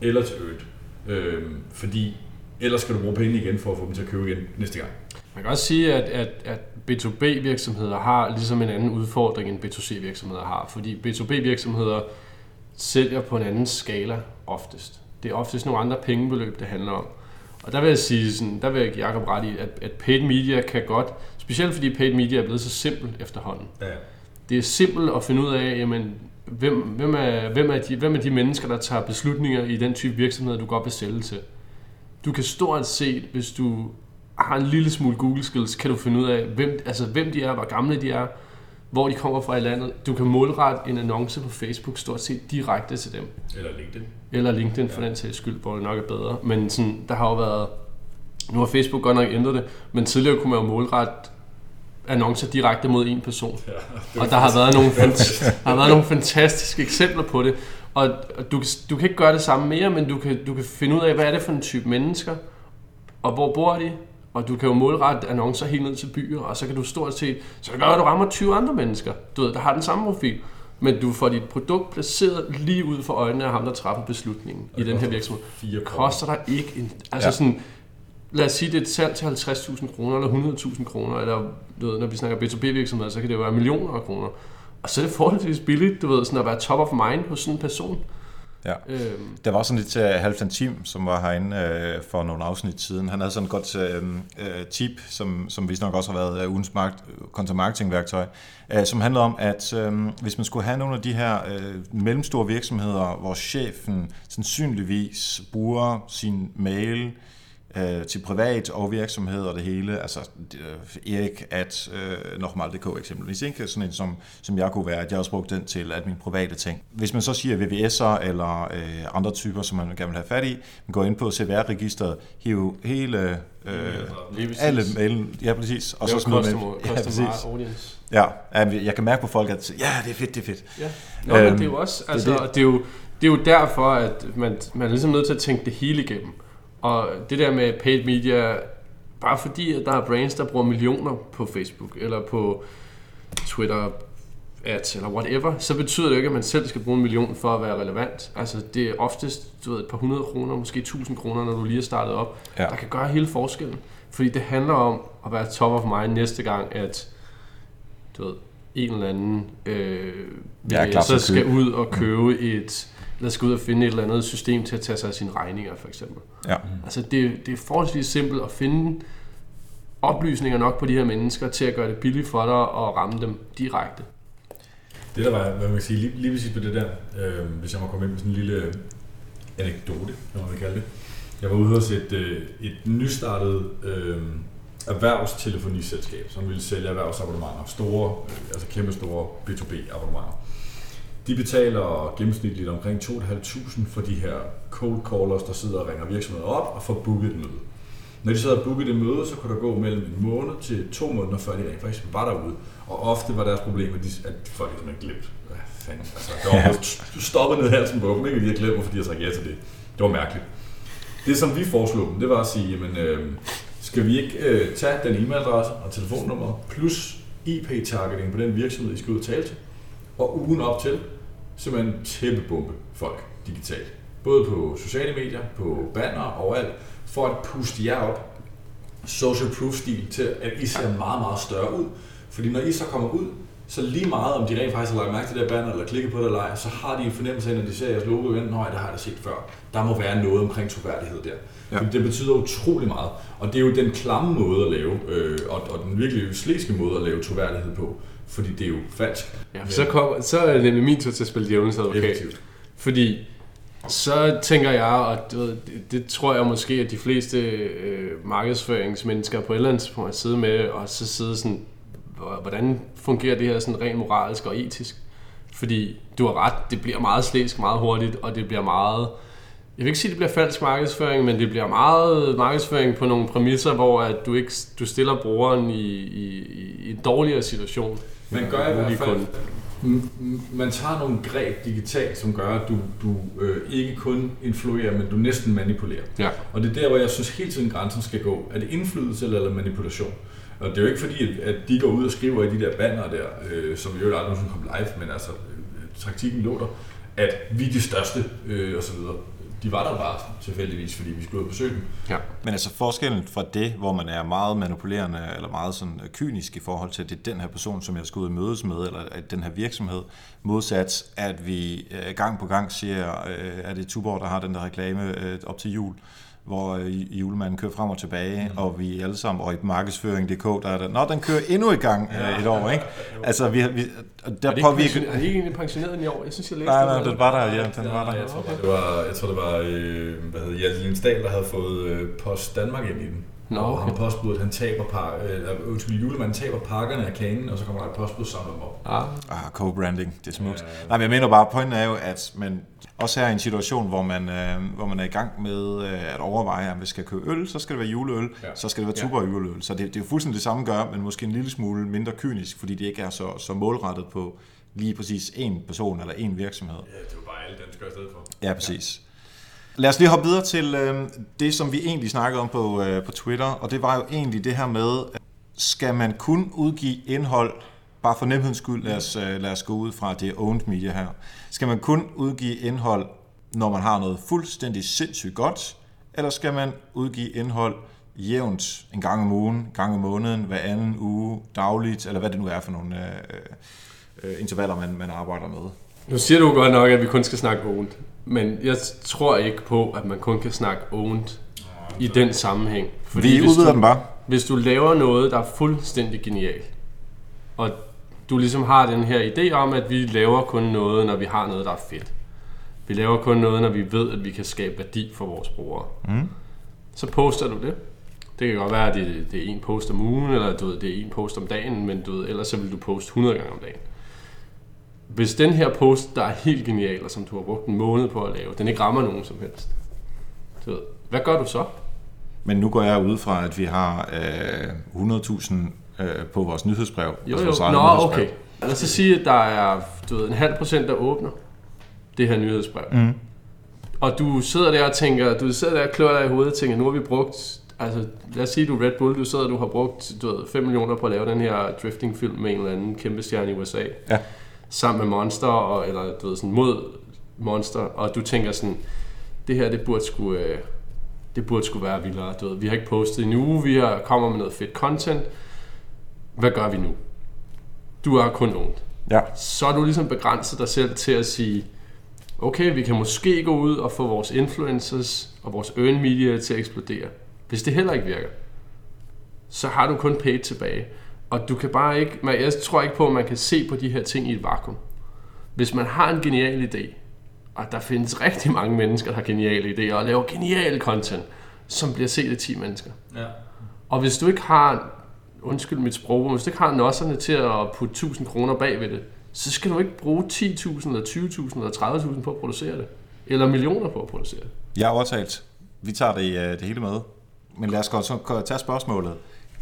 eller til earned. Øhm, fordi ellers skal du bruge penge igen for at få dem til at købe igen næste gang. Man kan også sige, at, at, at B2B-virksomheder har ligesom en anden udfordring, end B2C-virksomheder har. Fordi B2B-virksomheder sælger på en anden skala oftest. Det er oftest nogle andre pengebeløb, det handler om. Og der vil jeg sige, sådan, der vil jeg give Jacob ret i, at, at paid media kan godt, specielt fordi paid media er blevet så simpelt efterhånden. Ja. Det er simpelt at finde ud af, jamen, hvem, hvem, er, hvem, er de, hvem er de mennesker, der tager beslutninger i den type virksomhed, du godt vil sælge til. Du kan stort set, hvis du har en lille smule Google skills, kan du finde ud af, hvem, altså, hvem de er, hvor gamle de er, hvor de kommer fra i landet. Du kan målrette en annonce på Facebook stort set direkte til dem. Eller LinkedIn. Eller LinkedIn for den sags skyld, hvor det nok er bedre. Men sådan, der har jo været... Nu har Facebook godt nok ændret det, men tidligere kunne man jo målrette annoncer direkte mod en person. Ja, Og der har været nogle, fant- der har været nogle fantastiske eksempler på det. Og og du, kan- du kan ikke gøre det samme mere, men du kan, du kan finde ud af, hvad er det for en type mennesker, og hvor bor de, og du kan jo målrette annoncer helt ned til byer, og så kan du stort set, så kan det gøre, at du rammer 20 andre mennesker, du ved, der har den samme profil, men du får dit produkt placeret lige ud for øjnene af ham, der træffer beslutningen i den her virksomhed. Fire Koster dig ikke en, altså ja. sådan, lad os sige, det er et salg til 50.000 kroner, eller 100.000 kroner, eller du ved, når vi snakker B2B-virksomheder, så kan det jo være millioner af kroner. Og så er det forholdsvis billigt, du ved, sådan at være top of mind hos sådan en person. Ja. Øhm, Der var sådan lidt uh, Halvdan Tim, som var herinde uh, for nogle afsnit siden. Han havde sådan et godt uh, uh, tip, som, som vist nok også har været uh, ugens markt, content marketing værktøj, uh, som handler om, at uh, hvis man skulle have nogle af de her uh, mellemstore virksomheder, hvor chefen sandsynligvis bruger sin mail øh, til privat og virksomhed og det hele, altså øh, Erik at øh, nokmal.dk eksempelvis, ikke? sådan en som, som jeg kunne være, at jeg også brugte den til at mine private ting. Hvis man så siger VVS'er eller øh, andre typer, som man gerne vil have fat i, man går ind på CVR-registeret, hive hele, øh, lige alle mailen, ja præcis, og så så smide customer, med. Ja, præcis. audience. Ja, jeg kan mærke på folk, at ja, det er fedt, det er fedt. Ja. Nå, øhm, Øhm, men det er jo også, det er altså, det. det. det, er jo, det er jo derfor, at man, man er ligesom nødt til at tænke det hele igennem. Og det der med paid media, bare fordi at der er brands, der bruger millioner på Facebook, eller på Twitter, ads eller whatever, så betyder det jo ikke, at man selv skal bruge en million for at være relevant. Altså det er oftest du ved, et par hundrede kroner, måske 1000 kroner, når du lige er startet op, Ja. der kan gøre hele forskellen. Fordi det handler om at være top of mind næste gang, at du ved, en eller anden øh, Ja, så skal ud og købe et, eller skal ud og finde et eller andet system til at tage sig af sine regninger, for eksempel. Ja. Altså det, det er forholdsvis simpelt at finde oplysninger nok på de her mennesker til at gøre det billigt for dig og ramme dem direkte. Det der var, hvad man kan sige, lige, lige præcis på det der, øh, hvis jeg må komme ind med sådan en lille anekdote, hvad man vil kalde det. Jeg var ude hos et, øh, et nystartet øh, erhvervstelefoniselskab, som ville sælge erhvervsabonnementer, store, øh, altså kæmpe store B2B abonnementer. De betaler gennemsnitligt omkring 2.500 for de her cold callers, der sidder og ringer virksomheder op og får booket et møde. Når de sad og bookede det møde, så kunne der gå mellem en måned til to måneder, før de rent faktisk var derude. Og ofte var deres problem, at, de, at folk havde simpelthen glemt. Hvad fanden? Altså, det var ja. stoppet ned i halsen på dem, ikke? De havde glemt, hvorfor de havde sagt ja til det. Det var mærkeligt. Det, som vi foreslog dem, det var at sige, jamen, øh, skal vi ikke øh, tage den e-mailadresse og telefonnummer plus IP-targeting på den virksomhed, I skal ud og tale til, og ugen op til, simpelthen tæppebombe folk digitalt. Både på sociale medier, på banner og overalt, for at puste jer op social proof-stil til, at I ser meget, meget større ud. Fordi når I så kommer ud, så lige meget om de rent faktisk har lagt mærke til det banner, eller klikket på det eller ej, så har de en fornemmelse af, når de ser jeres logo igen, nej, det har jeg da set før. Der må være noget omkring troværdighed der. Ja. Ja. Fordi det betyder utrolig meget. Og det er jo den klamme måde at lave, øh, og, og den virkelig slæske måde at lave troværdighed på. Fordi det er jo falsk. Ja, så, kom, så er det nemlig min tur til at spille djævelens advokat. Effektivt. Fordi så tænker jeg, og det, det tror jeg måske, at de fleste øh, markedsføringsmennesker på et eller andet tidspunkt har siddet med, og så sidde sådan, "Hvor- hvordan fungerer det her sådan rent moralsk og etisk? Fordi du har ret, det bliver meget slæsk meget hurtigt, og det bliver meget... Jeg vil ikke sige, at det bliver falsk markedsføring, men det bliver meget markedsføring på nogle præmisser, hvor at du ikke du stiller brugeren i, i, i en dårligere situation. Man gør i hvert fald, man tager nogle greb digitalt, som gør, at du, du øh, ikke kun influerer, men du næsten manipulerer. Ja. Og det er der, hvor jeg synes hele tiden grænsen skal gå. Er det indflydelse eller manipulation? Og det er jo ikke fordi, at- de går ud og skriver i de der banner der, øh, som jo aldrig nogensinde kom live, men altså, øh, taktikken lå der, at vi er de største, øh, og så videre. De var der bare tilfældigvis, fordi vi skulle ud og besøge dem. Ja. Men altså forskellen fra det, hvor man er meget manipulerende eller meget sådan øh, kynisk i forhold til, at det er den her person, som jeg skal ud og mødes med, eller at den her virksomhed, modsat at vi øh, gang på gang siger, øh, at det er Tuborg, der har den der reklame øh, op til jul, hvor øh, julemanden kører frem og tilbage, mm. og vi alle sammen, og i markedsføring.dk, der er der, nå, den kører endnu i gang øh, et år, ikke? Altså, vi, har- vi, og der Er det ikke, påvirker... er det ikke egentlig pensioneret i år? Jeg synes, jeg læste Nej, det. nej, den var der, ja, den var der. Jeg tror, det var, jeg tror, det var øh, hvad hedder Hjalte Lindsdal, der havde fået øh, Post Danmark ind i den. Nå, Og okay. han postbuddet, han taber par, øh, undskyld, julemanden taber pakkerne af kagen, og så kommer der et postbud samler dem op. Ah, Ah, co-branding, det er smukt. Ja. Nej, men jeg mener bare, pointen er jo, at man også her i en situation, hvor man, øh, hvor man er i gang med øh, at overveje, om vi skal købe øl, så skal det være juleøl, ja. Ja. så skal det være Ja. Tuborg juleøl. Så det, det er jo fuldstændig det samme gør, men måske en lille smule mindre kynisk, fordi det ikke er så, så målrettet på lige præcis én person eller én virksomhed. Ja, det var bare alle danskere i stedet for. Ja, præcis. Lad os lige hoppe videre til øh, det, som vi egentlig snakkede om på, øh, på Twitter, og det var jo egentlig det her med, skal man kun udgive indhold, bare for nemhedens skyld, lad os, øh, lad os gå ud fra, at det er owned media her, skal man kun udgive indhold, når man har noget fuldstændig sindssygt godt, eller skal man udgive indhold jævnt en gang om ugen, en gang om måneden, hver anden uge, dagligt, eller hvad det nu er for nogle øh, øh, intervaller, man, man arbejder med? Nu siger du godt nok, at vi kun skal snakke owned. Men jeg tror ikke på, at man kun kan snakke owned i den sammenhæng. Vi hvis udvider du, den bare. Hvis du laver noget, der er fuldstændig genialt, og du ligesom har den her idé om, at vi laver kun noget, når vi har noget, der er fedt. Vi laver kun noget, når vi ved, at vi kan skabe værdi for vores brugere. Mm. Så poster du det. Det kan godt være, at det, det er en post om ugen, eller du ved, det er en post om dagen, men du ved, ellers så vil du poste 100 gange om dagen. Hvis den her post, der er helt genial, og som du har brugt en måned på at lave, den ikke rammer nogen som helst, du ved, hvad gør du så? Men nu går jeg ud fra, at vi har øh, 100.000 øh, på vores nyhedsbrev. Jo, altså jo. vores eget Nå, nyhedsbrev. okay. Lad os så sige, at der er du ved, en halv procent, der åbner det her nyhedsbrev. Mm. Og du sidder der og tænker, du sidder der og klør dig i hovedet og tænker, nu har vi brugt, altså lad os sige, du er Red Bull, du sidder og du har brugt du ved, 5 millioner på at lave den her driftingfilm med en eller anden kæmpe stjerne i USA. Ja. sammen med Monster, og, eller du ved, sådan mod Monster, og du tænker sådan, det her, det burde sgu, øh, det burde sgu være vildere. Du ved, vi har ikke postet i en uge, vi har, kommer med noget fedt content. Hvad gør vi nu? Du er kun ondt. Ja. Så er du ligesom begrænset dig selv til at sige, okay, vi kan måske gå ud og få vores influencers og vores earned media til at eksplodere. Hvis det heller ikke virker, så har du kun paid tilbage. Og du kan bare ikke, men jeg tror ikke på, at man kan se på de her ting i et vakuum. Hvis man har en genial idé, og der findes rigtig mange mennesker, der har geniale idéer og laver genial content, som bliver set af 10 mennesker. Ja. Og hvis du ikke har, undskyld mit sprog, men hvis du ikke har nosserne til at putte 1000 kroner bag ved det, så skal du ikke bruge 10.000 eller 20.000 eller 30.000 på at producere det. Eller millioner på at producere det. Jeg har overtalt. Vi tager det, øh, det hele med. Men lad os godt så tage spørgsmålet.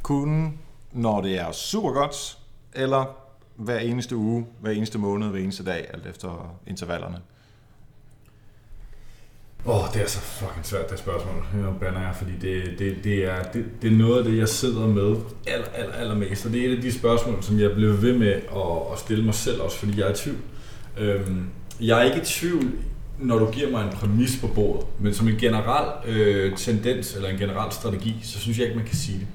Kun når det er super godt, eller hver eneste uge, hver eneste måned, hver eneste dag, alt efter intervallerne? Åh, oh, det er så fucking svært, det spørgsmål. jeg banner jeg, fordi det, det, det, er, det, det er noget af det, jeg sidder med aller, aller, allermest. Og det er et af de spørgsmål, som jeg blev ved med at, at stille mig selv, også fordi jeg er i tvivl. Øhm, jeg er ikke i tvivl, når du giver mig en præmis på bordet, men som en generel øh, tendens eller en generel strategi, så synes jeg ikke, man kan sige det.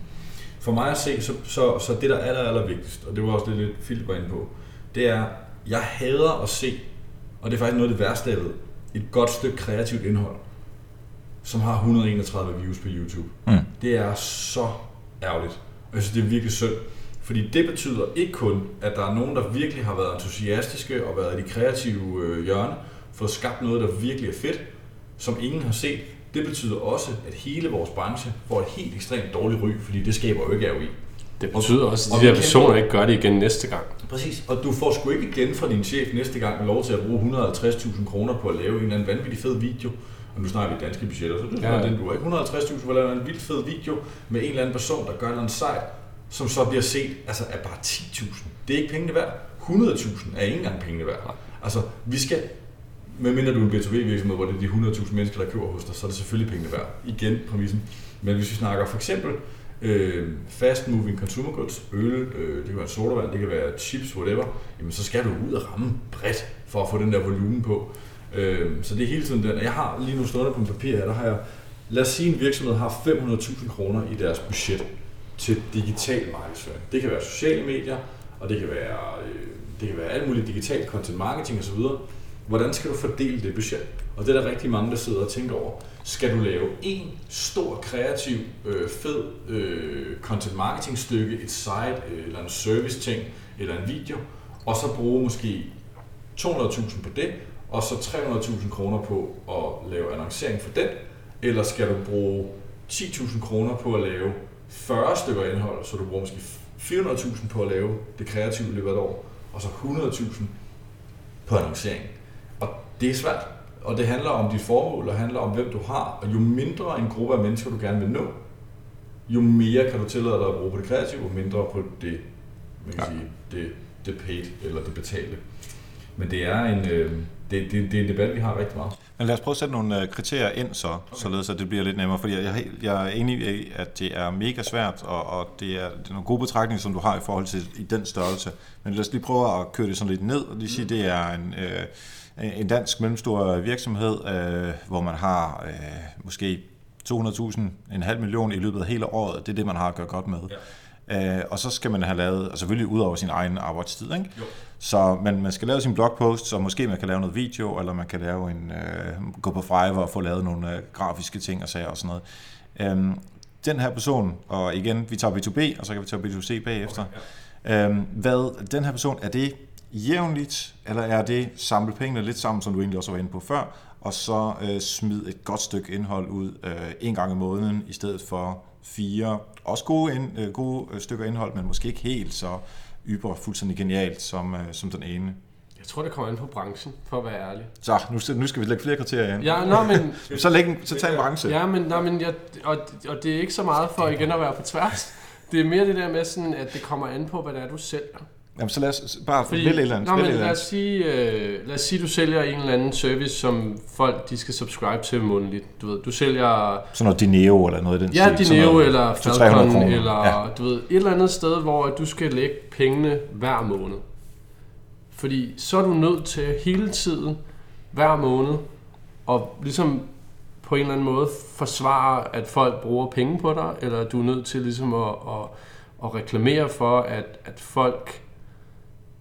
For mig at se, så, så, så det der er aller, aller vigtigst, og det var også det lidt Philip var inde på, det er, jeg hader at se, og det er faktisk noget af det værste, jeg ved, et godt stykke kreativt indhold, som har 131 views på YouTube. Mm. Det er så ærgerligt. Og jeg synes, det er virkelig synd. Fordi det betyder ikke kun, at der er nogen, der virkelig har været entusiastiske og været i de kreative øh, hjørne, fået skabt noget, der virkelig er fedt, som ingen har set. Det betyder også, at hele vores branche får et helt ekstremt dårligt ry, fordi det skaber jo ikke i. Det betyder også, og at de der personer ikke gør det igen næste gang. Præcis. Og du får sgu ikke igen fra din chef næste gang lov til at bruge 150.000 kroner på at lave en eller anden vanvittig fed video. Og nu snakker vi danske budgetter, så det er Ja, den, du ikke 150.000 for at lave en vildt fed video med en eller anden person, der gør noget sejt, som så bliver set altså af bare 10.000. Det er ikke pengene værd. 100.000 er ikke engang pengene værd. Altså, vi skal, medmindre du er en B2B-virksomhed, hvor det er de 100.000 mennesker, der køber hos dig, så er det selvfølgelig pengene værd. Igen præmissen. Men hvis vi snakker for eksempel øh, fast moving consumer goods, øl, øh, det kan være sodavand, det kan være chips, whatever, jamen så skal du ud og ramme bredt for at få den der volumen på. Øh, så det er hele tiden den. Jeg har lige nu stående på en papir her, der har jeg, lad os sige en virksomhed har 500.000 kroner i deres budget til digital markedsføring. Det kan være sociale medier, og det kan være, øh, det kan være alt muligt digital content marketing osv. Hvordan skal du fordele det budget? Og det er der rigtig mange, der sidder og tænker over. Skal du lave en stor, kreativ, øh, fed øh, content marketing stykke, et site, øh, eller en service ting, eller en video, og så bruge måske 200.000 på det, og så 300.000 kroner på at lave annoncering for den, eller skal du bruge 10.000 kroner på at lave 40 stykker indhold, så du bruger måske 400.000 på at lave det kreative i løbet af et år, og så 100.000 på annoncering. Det er svært, og det handler om dit formål, og handler om, hvem du har, og jo mindre en gruppe af mennesker, du gerne vil nå, jo mere kan du tillade dig at bruge på det kreative, og mindre på det, man kan Ja. sige, det, det paid, eller det betalte. Men det er en, øh, det, det, det er en debat, vi har rigtig meget. Men lad os prøve at sætte nogle øh, kriterier ind så, okay. således at det bliver lidt nemmere, fordi jeg, er jeg er enig i, at det er mega svært, og, og det, er, det er nogle gode betragtninger, som du har i forhold til i den størrelse. Men lad os lige prøve at køre det sådan lidt ned, og lige sige, at det er en, øh, en dansk mellemstor virksomhed, øh, hvor man har øh, måske 200.000, en halv million i løbet af hele året. Det er det, man har at gøre godt med. Ja. Øh, og så skal man have lavet, og selvfølgelig ud over sin egen arbejdstid, ikke? Jo. Så man, man skal lave sin blogpost, så måske man kan lave noget video, eller man kan lave en, øh, gå på Fiverr og få lavet nogle øh, grafiske ting og sager og sådan noget. Øhm, den her person, og igen, vi tager B2B, og så kan vi tage B2C bagefter. Okay, ja. øhm, hvad, den her person, er det jævnligt, eller er det samle pengene lidt sammen, som du egentlig også var inde på før, og så øh, smide et godt stykke indhold ud øh, en gang i måneden, i stedet for fire, også gode, ind, øh, gode øh, stykker indhold, men måske ikke helt så yber fuldstændig genialt som, øh, som den ene. Jeg tror, det kommer an på branchen, for at være ærlig. Så nu, nu skal vi lægge flere kriterier ind. Ja, nå, men, Så, læg en, så tag en branche. ja, men, nå, men jeg, og, og det er ikke så meget for igen at være på tværs. Det er mere det der med, sådan, at det kommer an på, hvad det er, du sælger. Jamen, så lad os bare Fordi, vælge et eller andet. Nå, men lad os, sige, øh, lad os sige, du sælger en eller anden service, som folk de skal subscribe til månedligt. Du ved, du sælger Sådan noget Dineo eller noget i den ja, stil, Dineo noget eller 200-300 Falcon, eller Ja. du ved, et eller andet sted, hvor du skal lægge pengene hver måned. Fordi så er du nødt til hele tiden, hver måned, og ligesom på en eller anden måde forsvare, at folk bruger penge på dig, eller du er nødt til ligesom at, at, at reklamere for, at, at folk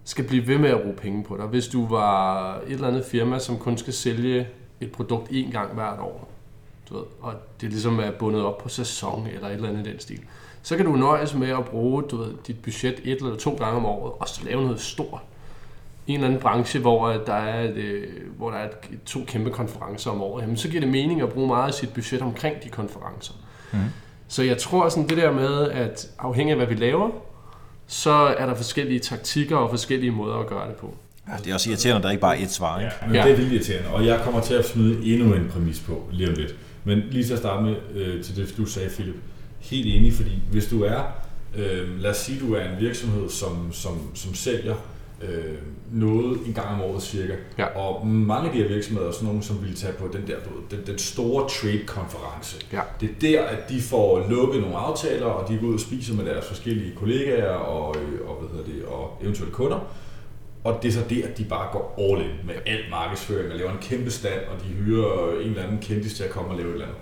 skal blive ved med at bruge penge på dig. Hvis du var et eller andet firma, som kun skal sælge et produkt én gang hvert år, du ved, og det ligesom er bundet op på sæson eller et eller andet i den stil, så kan du nøjes med at bruge du ved, dit budget et eller to gange om året, og så lave noget stort. I en eller anden branche, hvor der er, et, øh, hvor der er et, to kæmpe konferencer om året, jamen, så giver det mening at bruge meget af sit budget omkring de konferencer. Mm. Så jeg tror sådan det der med, at afhængig af hvad vi laver, så er der forskellige taktikker og forskellige måder at gøre det på. Ja, det er også irriterende, at der ikke bare er et svar. Ikke? Ja, men ja. det er vildt irriterende, og jeg kommer til at smide endnu en præmis på lige om lidt. Men lige til at starte med øh, til det, du sagde, Philip. Helt enig, fordi hvis du er, øh, lad os sige, du er en virksomhed, som, som, som sælger øh, noget en gang om året cirka. Ja. Og mange af de her virksomheder er sådan nogle, som vil tage på den der den, den store trade-konference. Ja. Det er der, at de får lukket nogle aftaler, og de går ud og spiser med deres forskellige kollegaer og, øh, og, hvad hedder det, og eventuelle kunder. Og det er så det, at de bare går all in med alt markedsføring og laver en kæmpe stand, og de hyrer en eller anden kendis til at komme og lave et eller andet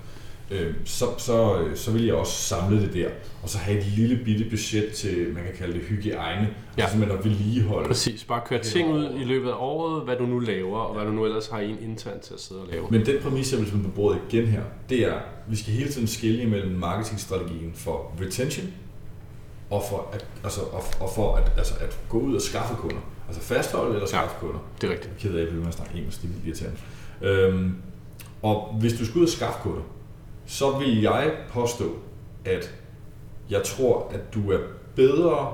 øh, så, så, så vil jeg også samle det der, og så have et lille bitte budget til, man kan kalde det hygiejne, ja. altså simpelthen at vedligeholde. Præcis, bare køre ting ud i løbet af året, hvad du nu laver, og hvad du nu ellers har en intern til at sidde og lave. Men den præmis, jeg vil på bordet igen her, det er, vi skal hele tiden skille mellem marketingstrategien for retention, og for at, altså, og, og for at, altså, at gå ud og skaffe kunder. Altså fastholde eller skaffe ja, kunder. det er rigtigt. Jeg er ked af, at jeg bliver snakke engelsk, det er irriterende. Øhm, og hvis du skal ud og skaffe kunder, så vil jeg påstå, at jeg tror, at du er bedre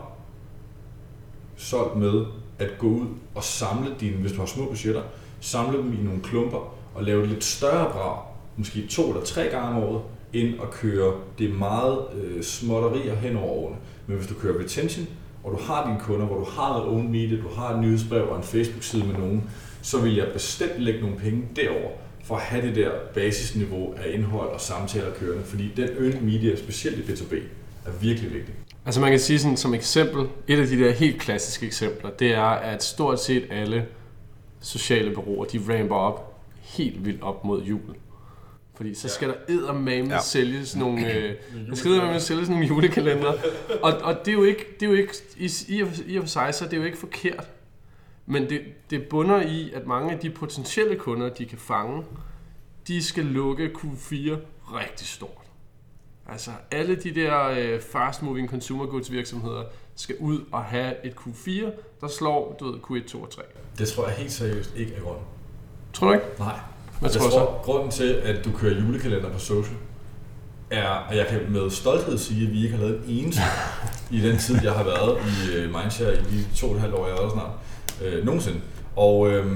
solgt med at gå ud og samle dine, hvis du har små budgetter, samle dem i nogle klumper og lave et lidt større brag, måske to eller tre gange om året, end at køre det meget øh, småtterier hen over årene. Men hvis du kører retention, og du har dine kunder, hvor du har noget own media, du har et nyhedsbrev og en Facebook-side med nogen, så vil jeg bestemt lægge nogle penge derover for at have det der basisniveau af indhold og samtaler kørende, fordi den earned media, specielt i B2B, er virkelig vigtig. Altså man kan sige sådan som eksempel, et af de der helt klassiske eksempler, det er, at stort set alle sociale bureauer, de ramper op helt vildt op mod jul. Fordi så skal ja. der eddermame ja. sælges nogle, øh, der skal eddermame sælges nogle julekalender. Og, og det er jo ikke, det er jo ikke i, i, i og for sig, så det er jo ikke forkert. Men det, det bunder i, at mange af de potentielle kunder, de kan fange, de skal lukke Q4 rigtig stort. Altså alle de der øh, fast moving consumer goods virksomheder skal ud og have et Q4, der slår du ved, Q1, 2 og 3. Det tror jeg helt seriøst ikke er grunden. Tror du ikke? Nej. Hvad jeg tror, tror så? grunden til, at du kører julekalender på social, er, at jeg kan med stolthed sige, at vi ikke har lavet en eneste i den tid, jeg har været i øh, Mindshare i de to og et halvt år, jeg har været snart øh, nogensinde. Og øh,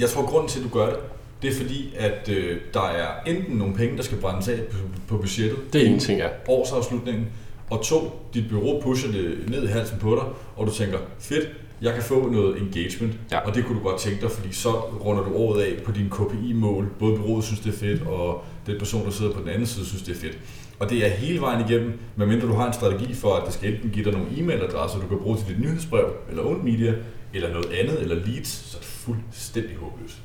jeg tror, grunden til, at du gør det, det er fordi, at øh, der er enten nogle penge, der skal brændes af på, på budgettet. Det er en ting, ja. Årsafslutningen. Og to, dit bureau pusher det ned i halsen på dig, og du tænker, fedt, jeg kan få noget engagement, ja. og det kunne du godt tænke dig, fordi så runder du året af på dine KPI-mål. Både bureauet synes, det er fedt, og den person, der sidder på den anden side, synes, det er fedt. Og det er hele vejen igennem, medmindre du har en strategi for, at det skal enten give dig nogle e-mailadresser, du kan bruge til dit nyhedsbrev, eller owned media, eller noget andet, eller leads, så er det fuldstændig håbløst.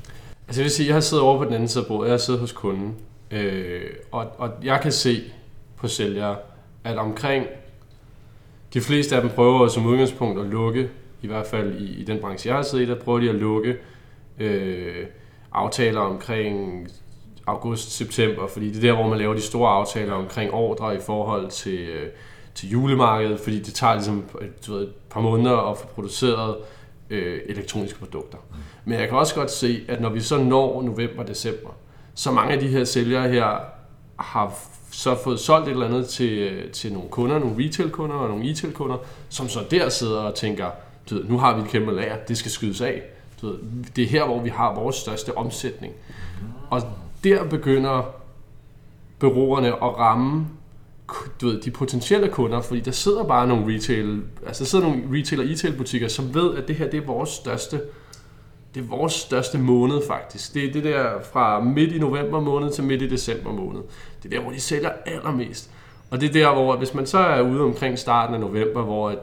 Altså jeg vil sige, jeg har siddet over på den anden side af bordet, jeg har siddet hos kunden, øh, og, og jeg kan se på sælgere, at omkring de fleste af dem prøver som udgangspunkt at lukke, i hvert fald i, i den branche, jeg har siddet i, der prøver de at lukke øh, aftaler omkring august-september, fordi det er der, hvor man laver de store aftaler omkring ordre i forhold til, øh, til julemarkedet, fordi det tager ligesom du ved, et par måneder at få produceret øh, elektroniske produkter. Men jeg kan også godt se, at når vi så når november december, så mange af de her sælgere her har så fået solgt et eller andet til, til nogle kunder, nogle retail-kunder og nogle e-tail-kunder, som så der sidder og tænker, du ved, nu har vi et kæmpe lager, det skal skydes af. Du ved, det er her, hvor vi har vores største omsætning. Og der begynder bureauerne at ramme du ved, de potentielle kunder, fordi der sidder bare nogle retail, altså der sidder nogle retail og e-tail butikker, som ved, at det her det er vores største det er vores største måned faktisk. Det er det der fra midt i november måned til midt i december måned. Det er der, hvor de sælger allermest. Og det er der, hvor hvis man så er ude omkring starten af november, hvor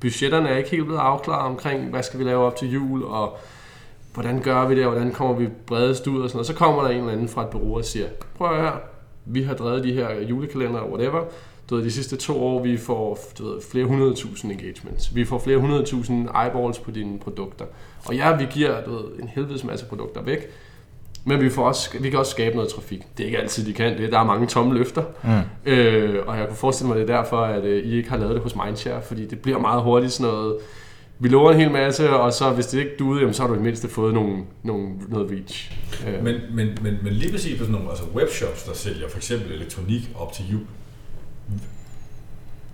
budgetterne er ikke helt blevet afklaret omkring, hvad skal vi lave op til jul, og hvordan gør vi det, og hvordan kommer vi bredest ud og sådan noget. Så kommer der en eller anden fra et bureau og siger, prøv at høre, vi har drevet de her julekalender og whatever, du ved, de sidste to år, vi får du ved, flere hundrede tusind engagements. Vi får flere hundrede tusind eyeballs på dine produkter. Og ja, vi giver du ved, en helvedes masse produkter væk, men vi, får også, vi kan også skabe noget trafik. Det er ikke altid, de kan det. Der er mange tomme løfter. Mm. Øh, og jeg kunne forestille mig, det er derfor, at øh, I ikke har lavet det hos Mindshare, fordi det bliver meget hurtigt sådan noget... Vi lover en hel masse, og så hvis det ikke duede, jamen, så har du i mindste fået nogle, nogle, noget reach. Øh. Men, men, men, men lige præcis på sådan nogle altså webshops, der sælger for eksempel elektronik op til jul,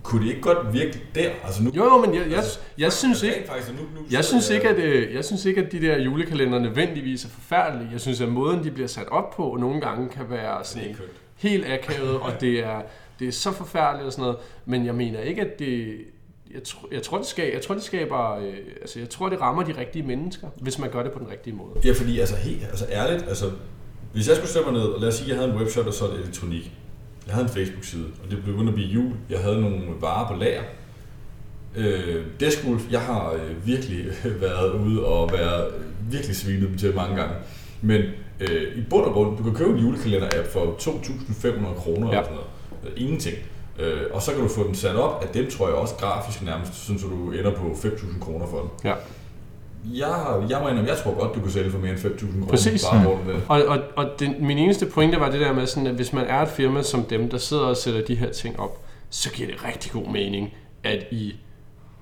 kunne det ikke godt virke der? Altså nu, Jo, men jeg, jeg, Altså, jeg synes ikke, faktisk, nu, nu Jeg synes, ikke, at, øh, jeg synes ikke, at de der julekalender nødvendigvis er forfærdelige. Jeg synes, at måden, de bliver sat op på, nogle gange kan være sådan helt akavet, og det er, det er så forfærdeligt og sådan noget. Men jeg mener ikke, at det... Jeg, tr- jeg tror, det skaber, jeg tror, det skaber, øh, altså, jeg tror, det rammer de rigtige mennesker, hvis man gør det på den rigtige måde. Ja, fordi altså, helt, altså ærligt, altså, hvis jeg skulle sætte mig ned, og lad os sige, at jeg havde en webshop, og det elektronik. Jeg havde en Facebook-side, og det blev begyndt at blive jul. Jeg havde nogle varer på lager. Øh, Deskgolf, jeg har øh, virkelig været ude og været øh, virkelig svinet dem til mange gange. Men øh, i bund og grund, du kan købe en julekalender-app for 2.500 kroner Ja. eller sådan noget. Øh, Ingenting. Øh, og så kan du få den sat op, at dem tror jeg også grafisk nærmest, sådan så du ender på 5.000 kroner for den. Ja. Jeg, jeg må indrømme, jeg tror godt, du kunne sælge for mere end 5.000 kroner. Præcis. Bare den. Og, og, og den, min eneste pointe var det der med, sådan, at hvis man er et firma som dem, der sidder og sætter de her ting op, så giver det rigtig god mening, at i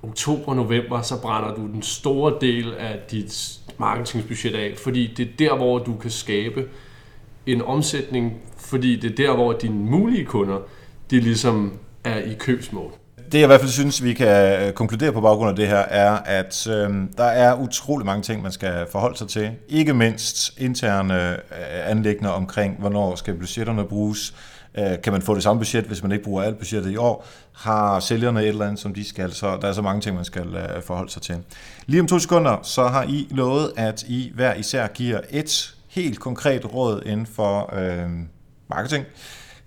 oktober-november, så brænder du den store del af dit marketingsbudget af, fordi det er der, hvor du kan skabe en omsætning, fordi det er der, hvor dine mulige kunder, de ligesom er i købsmål. Det jeg i hvert fald synes, vi kan øh, konkludere på baggrund af det her, er, at øh, der er utrolig mange ting, man skal forholde sig til. Ikke mindst interne øh, anlægner omkring, hvornår skal budgetterne bruges. Øh, kan man få det samme budget, hvis man ikke bruger alt budgettet i år? Har sælgerne et eller andet, som de skal? Så der er så mange ting, man skal øh, forholde sig til. Lige om to sekunder, så har I lovet, at I hver især giver et helt konkret råd inden for øh, marketing.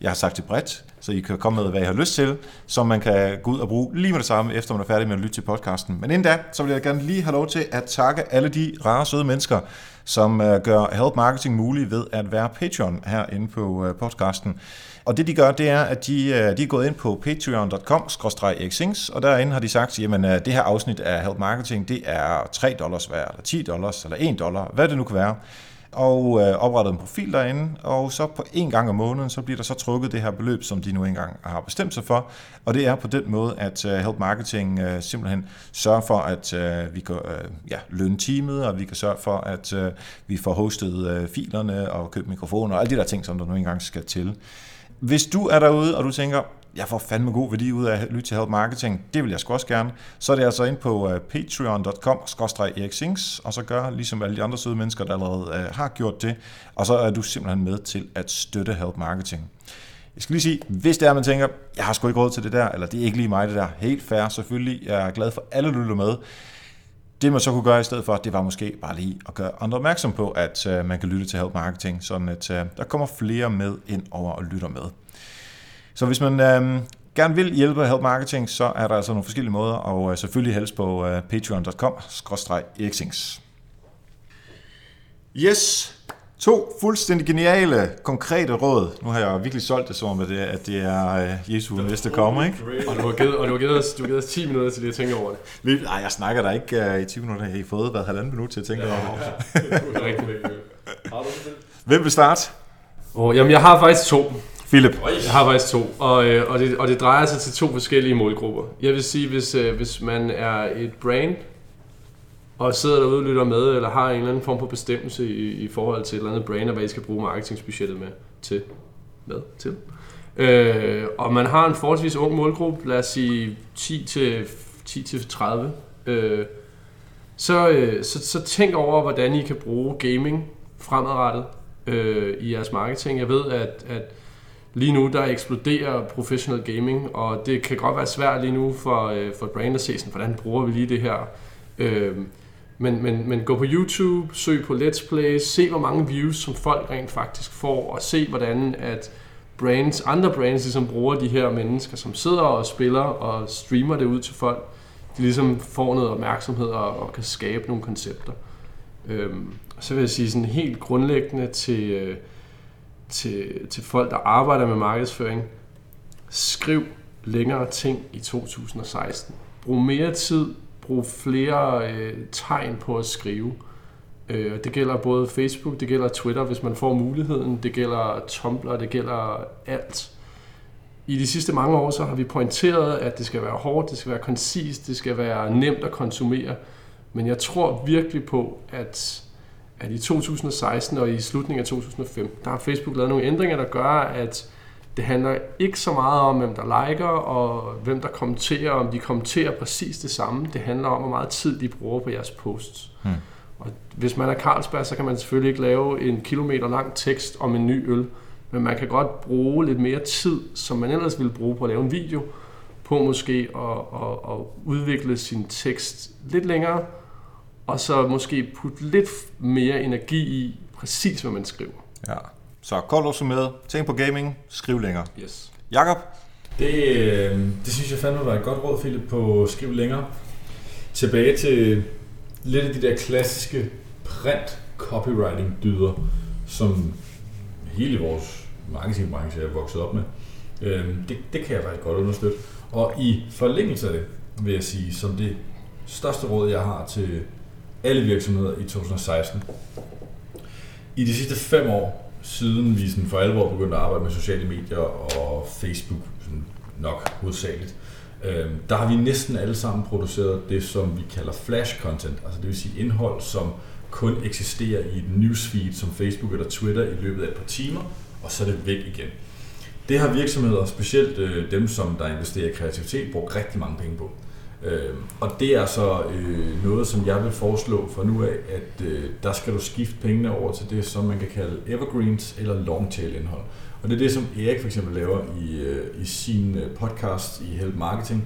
Jeg har sagt det bredt, så I kan komme med, hvad I har lyst til, som man kan gå ud og bruge lige med det samme, efter man er færdig med at lytte til podcasten. Men inden da, så vil jeg gerne lige have lov til at takke alle de rare, søde mennesker, som øh, gør Help Marketing muligt ved at være Patreon herinde på øh, podcasten. Og det de gør, det er, at de, øh, de er gået ind på patreon.com-xings, og derinde har de sagt, jamen det her afsnit af Help Marketing, det er 3 dollars værd, eller 10 dollars, eller 1 dollar, hvad det nu kan være og øh, oprettet en profil derinde, og så på en gang om måneden, så bliver der så trukket det her beløb, som de nu engang har bestemt sig for, og det er på den måde, at øh, Help Marketing øh, simpelthen sørger for, at øh, vi kan øh, ja, lønne teamet, og vi kan sørge for, at øh, vi får hostet øh, filerne og købt mikrofoner og alle de der ting, som der nu engang skal til. Hvis du er derude, og du tænker, jeg får fandme god værdi ud af at lytte til Help Marketing, det vil jeg sgu også gerne, så er det altså ind på øh, uh, patreon.com eriksings, og så gør ligesom alle de andre søde mennesker, der allerede uh, har gjort det, og så er du simpelthen med til at støtte Help Marketing. Jeg skal lige sige, hvis det er, man tænker, jeg har sgu ikke råd til det der, eller det er ikke lige mig det der, helt fair selvfølgelig, jeg er glad for alle, der lytter med. Det man så kunne gøre i stedet for, det var måske bare lige at gøre andre opmærksom på, at øh, man kan lytte til Help Marketing, sådan at øh, der kommer flere med ind over og lytter med. Så hvis man øh, gerne vil hjælpe Help Marketing, så er der altså nogle forskellige måder, og øh, selvfølgelig helst på øh, patreon.com-eriksings. Yes, to fuldstændig geniale, konkrete råd. Nu har jeg virkelig solgt det som om, at det, at det er øh, Jesu næste kommer, ikke? Og du har givet, og du har givet, os, du har givet os 10 minutter til lige at tænke over det. Vi- Nej, jeg snakker der ikke øh, i 20 minutter. Jeg har I fået været halvanden minut til at tænke over det. Det er. Hvem vil starte? Oh, jamen, jeg har faktisk to. Philip. Jeg har faktisk to, og, øh, og, det, og det drejer sig til to forskellige målgrupper. Jeg vil sige, hvis, øh, hvis man er et brand, og sidder derude og lytter med, eller har en eller anden form for bestemmelse i, i forhold til et eller andet brand, og hvad I skal bruge marketingbudgettet med til. Med til. Øh, og man har en forholdsvis ung målgruppe, lad os sige 10 til 10 til 30, øh, så, øh, så, så tænk over, hvordan I kan bruge gaming fremadrettet øh, i jeres marketing. Jeg ved, at, at lige nu der eksploderer professional gaming, og det kan godt være svært lige nu for, øh, for et brand at se, sådan, hvordan bruger vi lige det her. Øh, men, men, men gå på YouTube, søg på Let's Play, se hvor mange views, som folk rent faktisk får, og se hvordan at brands, andre brands ligesom bruger de her mennesker, som sidder og spiller og streamer det ud til folk. de ligesom får noget opmærksomhed og, og kan skabe nogle koncepter. Øhm, så vil jeg sige sådan helt grundlæggende til, øh, til, til folk, der arbejder med markedsføring, skriv længere ting i 2016. Brug mere tid, bruge flere øh, tegn på at skrive. Øh, det gælder både Facebook, det gælder Twitter, hvis man får muligheden, det gælder Tumblr, det gælder alt. I de sidste mange år så har vi pointeret, at det skal være hårdt, det skal være koncist, det skal være nemt at konsumere. Men jeg tror virkelig på, at, at i 2016 og i slutningen af 2015, der har Facebook lavet nogle ændringer, der gør, at det handler ikke så meget om, hvem der liker og hvem der kommenterer, om de kommenterer præcis det samme. Det handler om, hvor meget tid de bruger på jeres posts. Hmm. Og hvis man er Carlsberg, så kan man selvfølgelig ikke lave en kilometer lang tekst om en ny øl, men man kan godt bruge lidt mere tid, som man ellers ville bruge på at lave en video, på måske at, at, at udvikle sin tekst lidt længere, og så måske putte lidt mere energi i præcis, hvad man skriver. Ja. Så kort opsummeret, tænk på gaming, skriv længere. Yes. Jakob? Det, øh, det synes jeg fandme var et godt råd, Philip, på skriv længere. Tilbage til lidt af de der klassiske print copywriting dyder, som hele vores marketingbranche er vokset op med. Øh, det, det kan jeg faktisk godt understøtte. Og i forlængelse af det, vil jeg sige, som det største råd, jeg har til alle virksomheder i 2016. I de sidste fem år, siden vi sådan for alvor begyndte at arbejde med sociale medier og Facebook sådan nok hovedsageligt, øh, der har vi næsten alle sammen produceret det, som vi kalder flash content, altså det vil sige indhold, som kun eksisterer i et newsfeed som Facebook eller Twitter i løbet af et par timer, og så er det væk igen. Det har virksomheder, specielt øh, dem, som der investerer i kreativitet, brugt rigtig mange penge på. Øh, og det er så øh, noget, som jeg vil foreslå fra nu af, at øh, der skal du skifte pengene over til det, som man kan kalde evergreens eller long tail indhold. Og det er det, som Erik for eksempel laver i, øh, i sin øh, podcast i Help Marketing.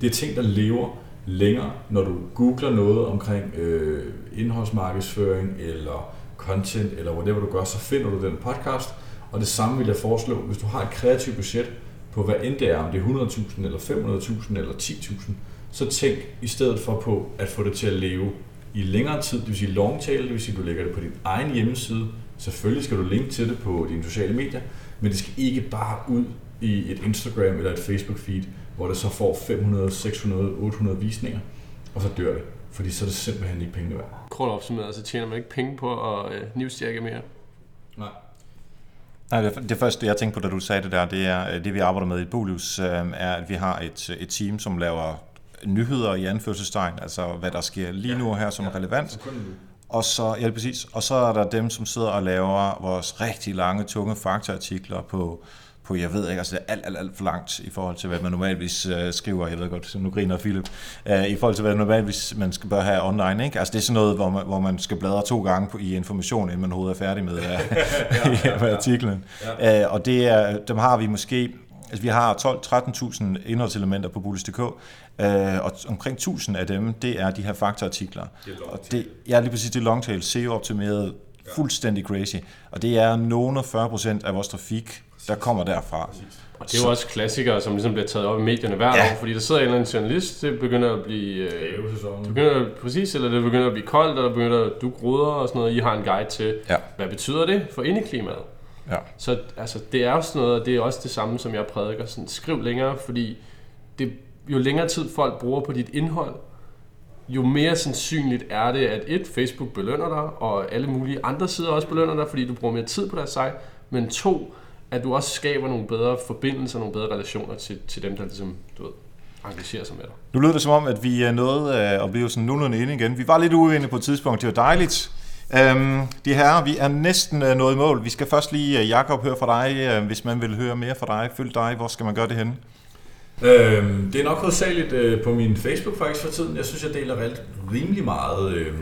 Det er ting, der lever længere, når du googler noget omkring øh, indholdsmarkedsføring eller content eller whatever du gør, så finder du den podcast. Og det samme vil jeg foreslå, hvis du har et kreativt budget på hvad end det er, om det er 100.000 eller 500.000 eller 10.000, så tænk i stedet for på at få det til at leve i længere tid, det vil sige long tail, det vil sige, at du lægger det på din egen hjemmeside. Selvfølgelig skal du linke til det på dine sociale medier, men det skal ikke bare ud i et Instagram eller et Facebook feed, hvor det så får 500, 600, 800 visninger, og så dør det. Fordi så er det simpelthen ikke penge værd. Kort opsummeret, så tjener man ikke penge på at øh, newsjacke mere. Nej. Nej, det, det første, jeg tænkte på, da du sagde det der, det er, øh, det vi arbejder med i Bolius, øh, er, at vi har et, et team, som laver nyheder i anførselstegn, altså hvad der sker lige nu her, som er relevant. Og så, ja, præcis. Og så er der dem, som sidder og laver vores rigtig lange, tunge faktaartikler på, på, jeg ved ikke, altså det er alt, alt, alt for langt i forhold til, hvad man normalvis uh, skriver, jeg ved godt, så nu griner Philip, uh, i forhold til, hvad normalvis man skal bør have online, ikke? Altså det er sådan noget, hvor man, hvor man skal bladre to gange på, i information, inden man overhovedet er færdig med, uh, ja, med artiklen. Ja. Uh, og det er, dem har vi måske, altså vi har 12-13.000 indholdselementer på Bullis.dk, Uh, og omkring 1000 af dem, det er de her faktaartikler. Det er og det, ja, lige præcis, det er longtail, SEO-optimeret, fuldstændig crazy. Og det er nogen 40 procent af vores trafik, der kommer derfra. Og det er jo også klassikere, som ligesom bliver taget op i medierne hver Ja. år, fordi der sidder en eller anden journalist, det begynder at blive... Øh, det begynder, præcis, eller det begynder at blive koldt, og der begynder du gruder og sådan noget. I har en guide til, Ja. hvad betyder det for indeklimaet? Ja. Så altså, det er jo sådan noget, og det er også det samme, som jeg prædiker. Sådan, skriv længere, fordi det, jo længere tid folk bruger på dit indhold, jo mere sandsynligt er det, at et, Facebook belønner dig, og alle mulige andre sider også belønner dig, fordi du bruger mere tid på deres site, men to, at du også skaber nogle bedre forbindelser, nogle bedre relationer til, til dem, der ligesom, du ved, engagerer sig med dig. Nu lyder det som om, at vi øh, er nået øh, at blive sådan nogenlunde inde igen. Vi var lidt uenige på et tidspunkt, det var dejligt. Øhm, de her, vi er næsten øh, nået i mål. Vi skal først lige, Jakob, høre fra dig, hvis man vil høre mere fra dig. Følg dig, hvor skal man gøre det henne? Øhm, det er nok hovedsageligt øh, på min Facebook faktisk for tiden. Jeg synes, jeg deler relt, rimelig meget øh,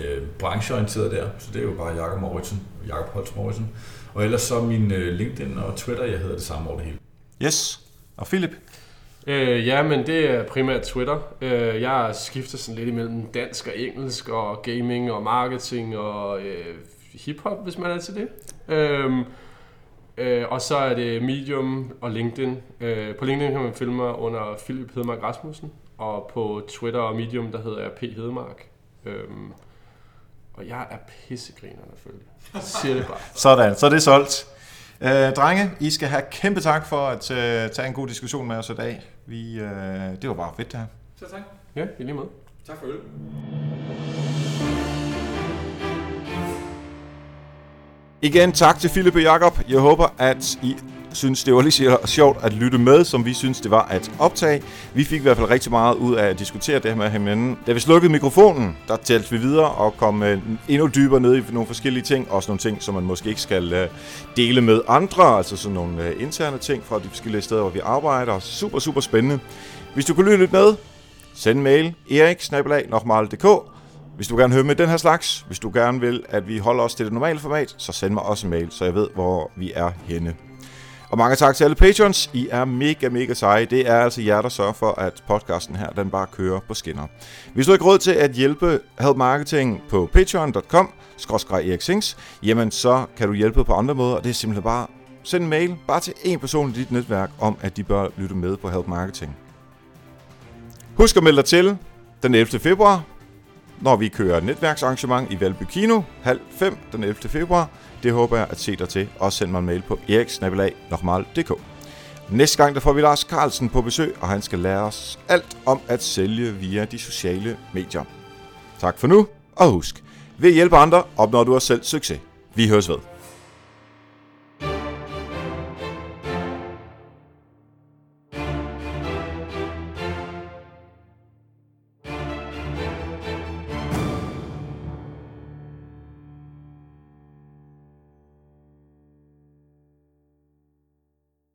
øh, brancheorienteret der. Så det er jo bare Jakob Mauritsen, Jakob Holtz Mauritsen. Og ellers så min øh, LinkedIn og Twitter, jeg hedder det samme over det hele. Yes. Og Philip? Øh, ja, men det er primært Twitter. Øh, jeg skifter sådan lidt imellem dansk og engelsk, og gaming og marketing og øh, hiphop, hvis man er til det. Øh, Øh, og så er det Medium og LinkedIn. Øh, på LinkedIn kan man følge mig under Philip Hedemark Rasmussen, og på Twitter og Medium, der hedder jeg P. Hedemark. Øhm, og jeg er følge. Jeg siger det bare. Sådan, så er det solgt. Øh, drenge, I skal have kæmpe tak for at øh, tage en god diskussion med os i dag. Vi, øh, det var bare fedt det her. Så tak. Ja, i lige måde. Tak for øl. Igen tak til Philip og Jakob. Jeg håber, at I synes, det var lige så sjovt at lytte med, som vi synes, det var at optage. Vi fik i hvert fald rigtig meget ud af at diskutere det her med hinanden. Da vi slukkede mikrofonen, der talte vi videre og kom øh, endnu dybere ned i nogle forskellige ting. Også nogle ting, som man måske ikke skal øh, dele med andre. Altså sådan nogle øh, interne ting fra de forskellige steder, hvor vi arbejder. Super, super spændende. Hvis du kunne lytte lidt med, send en mail erik hvis du gerne høre med den her slags, hvis du gerne vil, at vi holder os til det normale format, så send mig også en mail, så jeg ved, hvor vi er henne. Og mange tak til alle patrons. I er mega, mega seje. Det er altså jer, der sørger for, at podcasten her, den bare kører på skinner. Hvis du ikke råd til at hjælpe Help Marketing på patreon.com, Sings, jamen så kan du hjælpe på andre måder, og det er simpelthen bare send en mail bare til en person i dit netværk om, at de bør lytte med på Help Marketing. Husk at melde dig til den 11. februar når vi kører netværksarrangement i Valby Kino, halv 5 den 11. februar. Det håber jeg at se dig til. Og send mig en mail på eriksnabelag.dk. Næste gang der får vi Lars Carlsen på besøg, og han skal lære os alt om at sælge via de sociale medier. Tak for nu, og husk, ved at hjælpe andre opnår du også selv succes. Vi høres ved.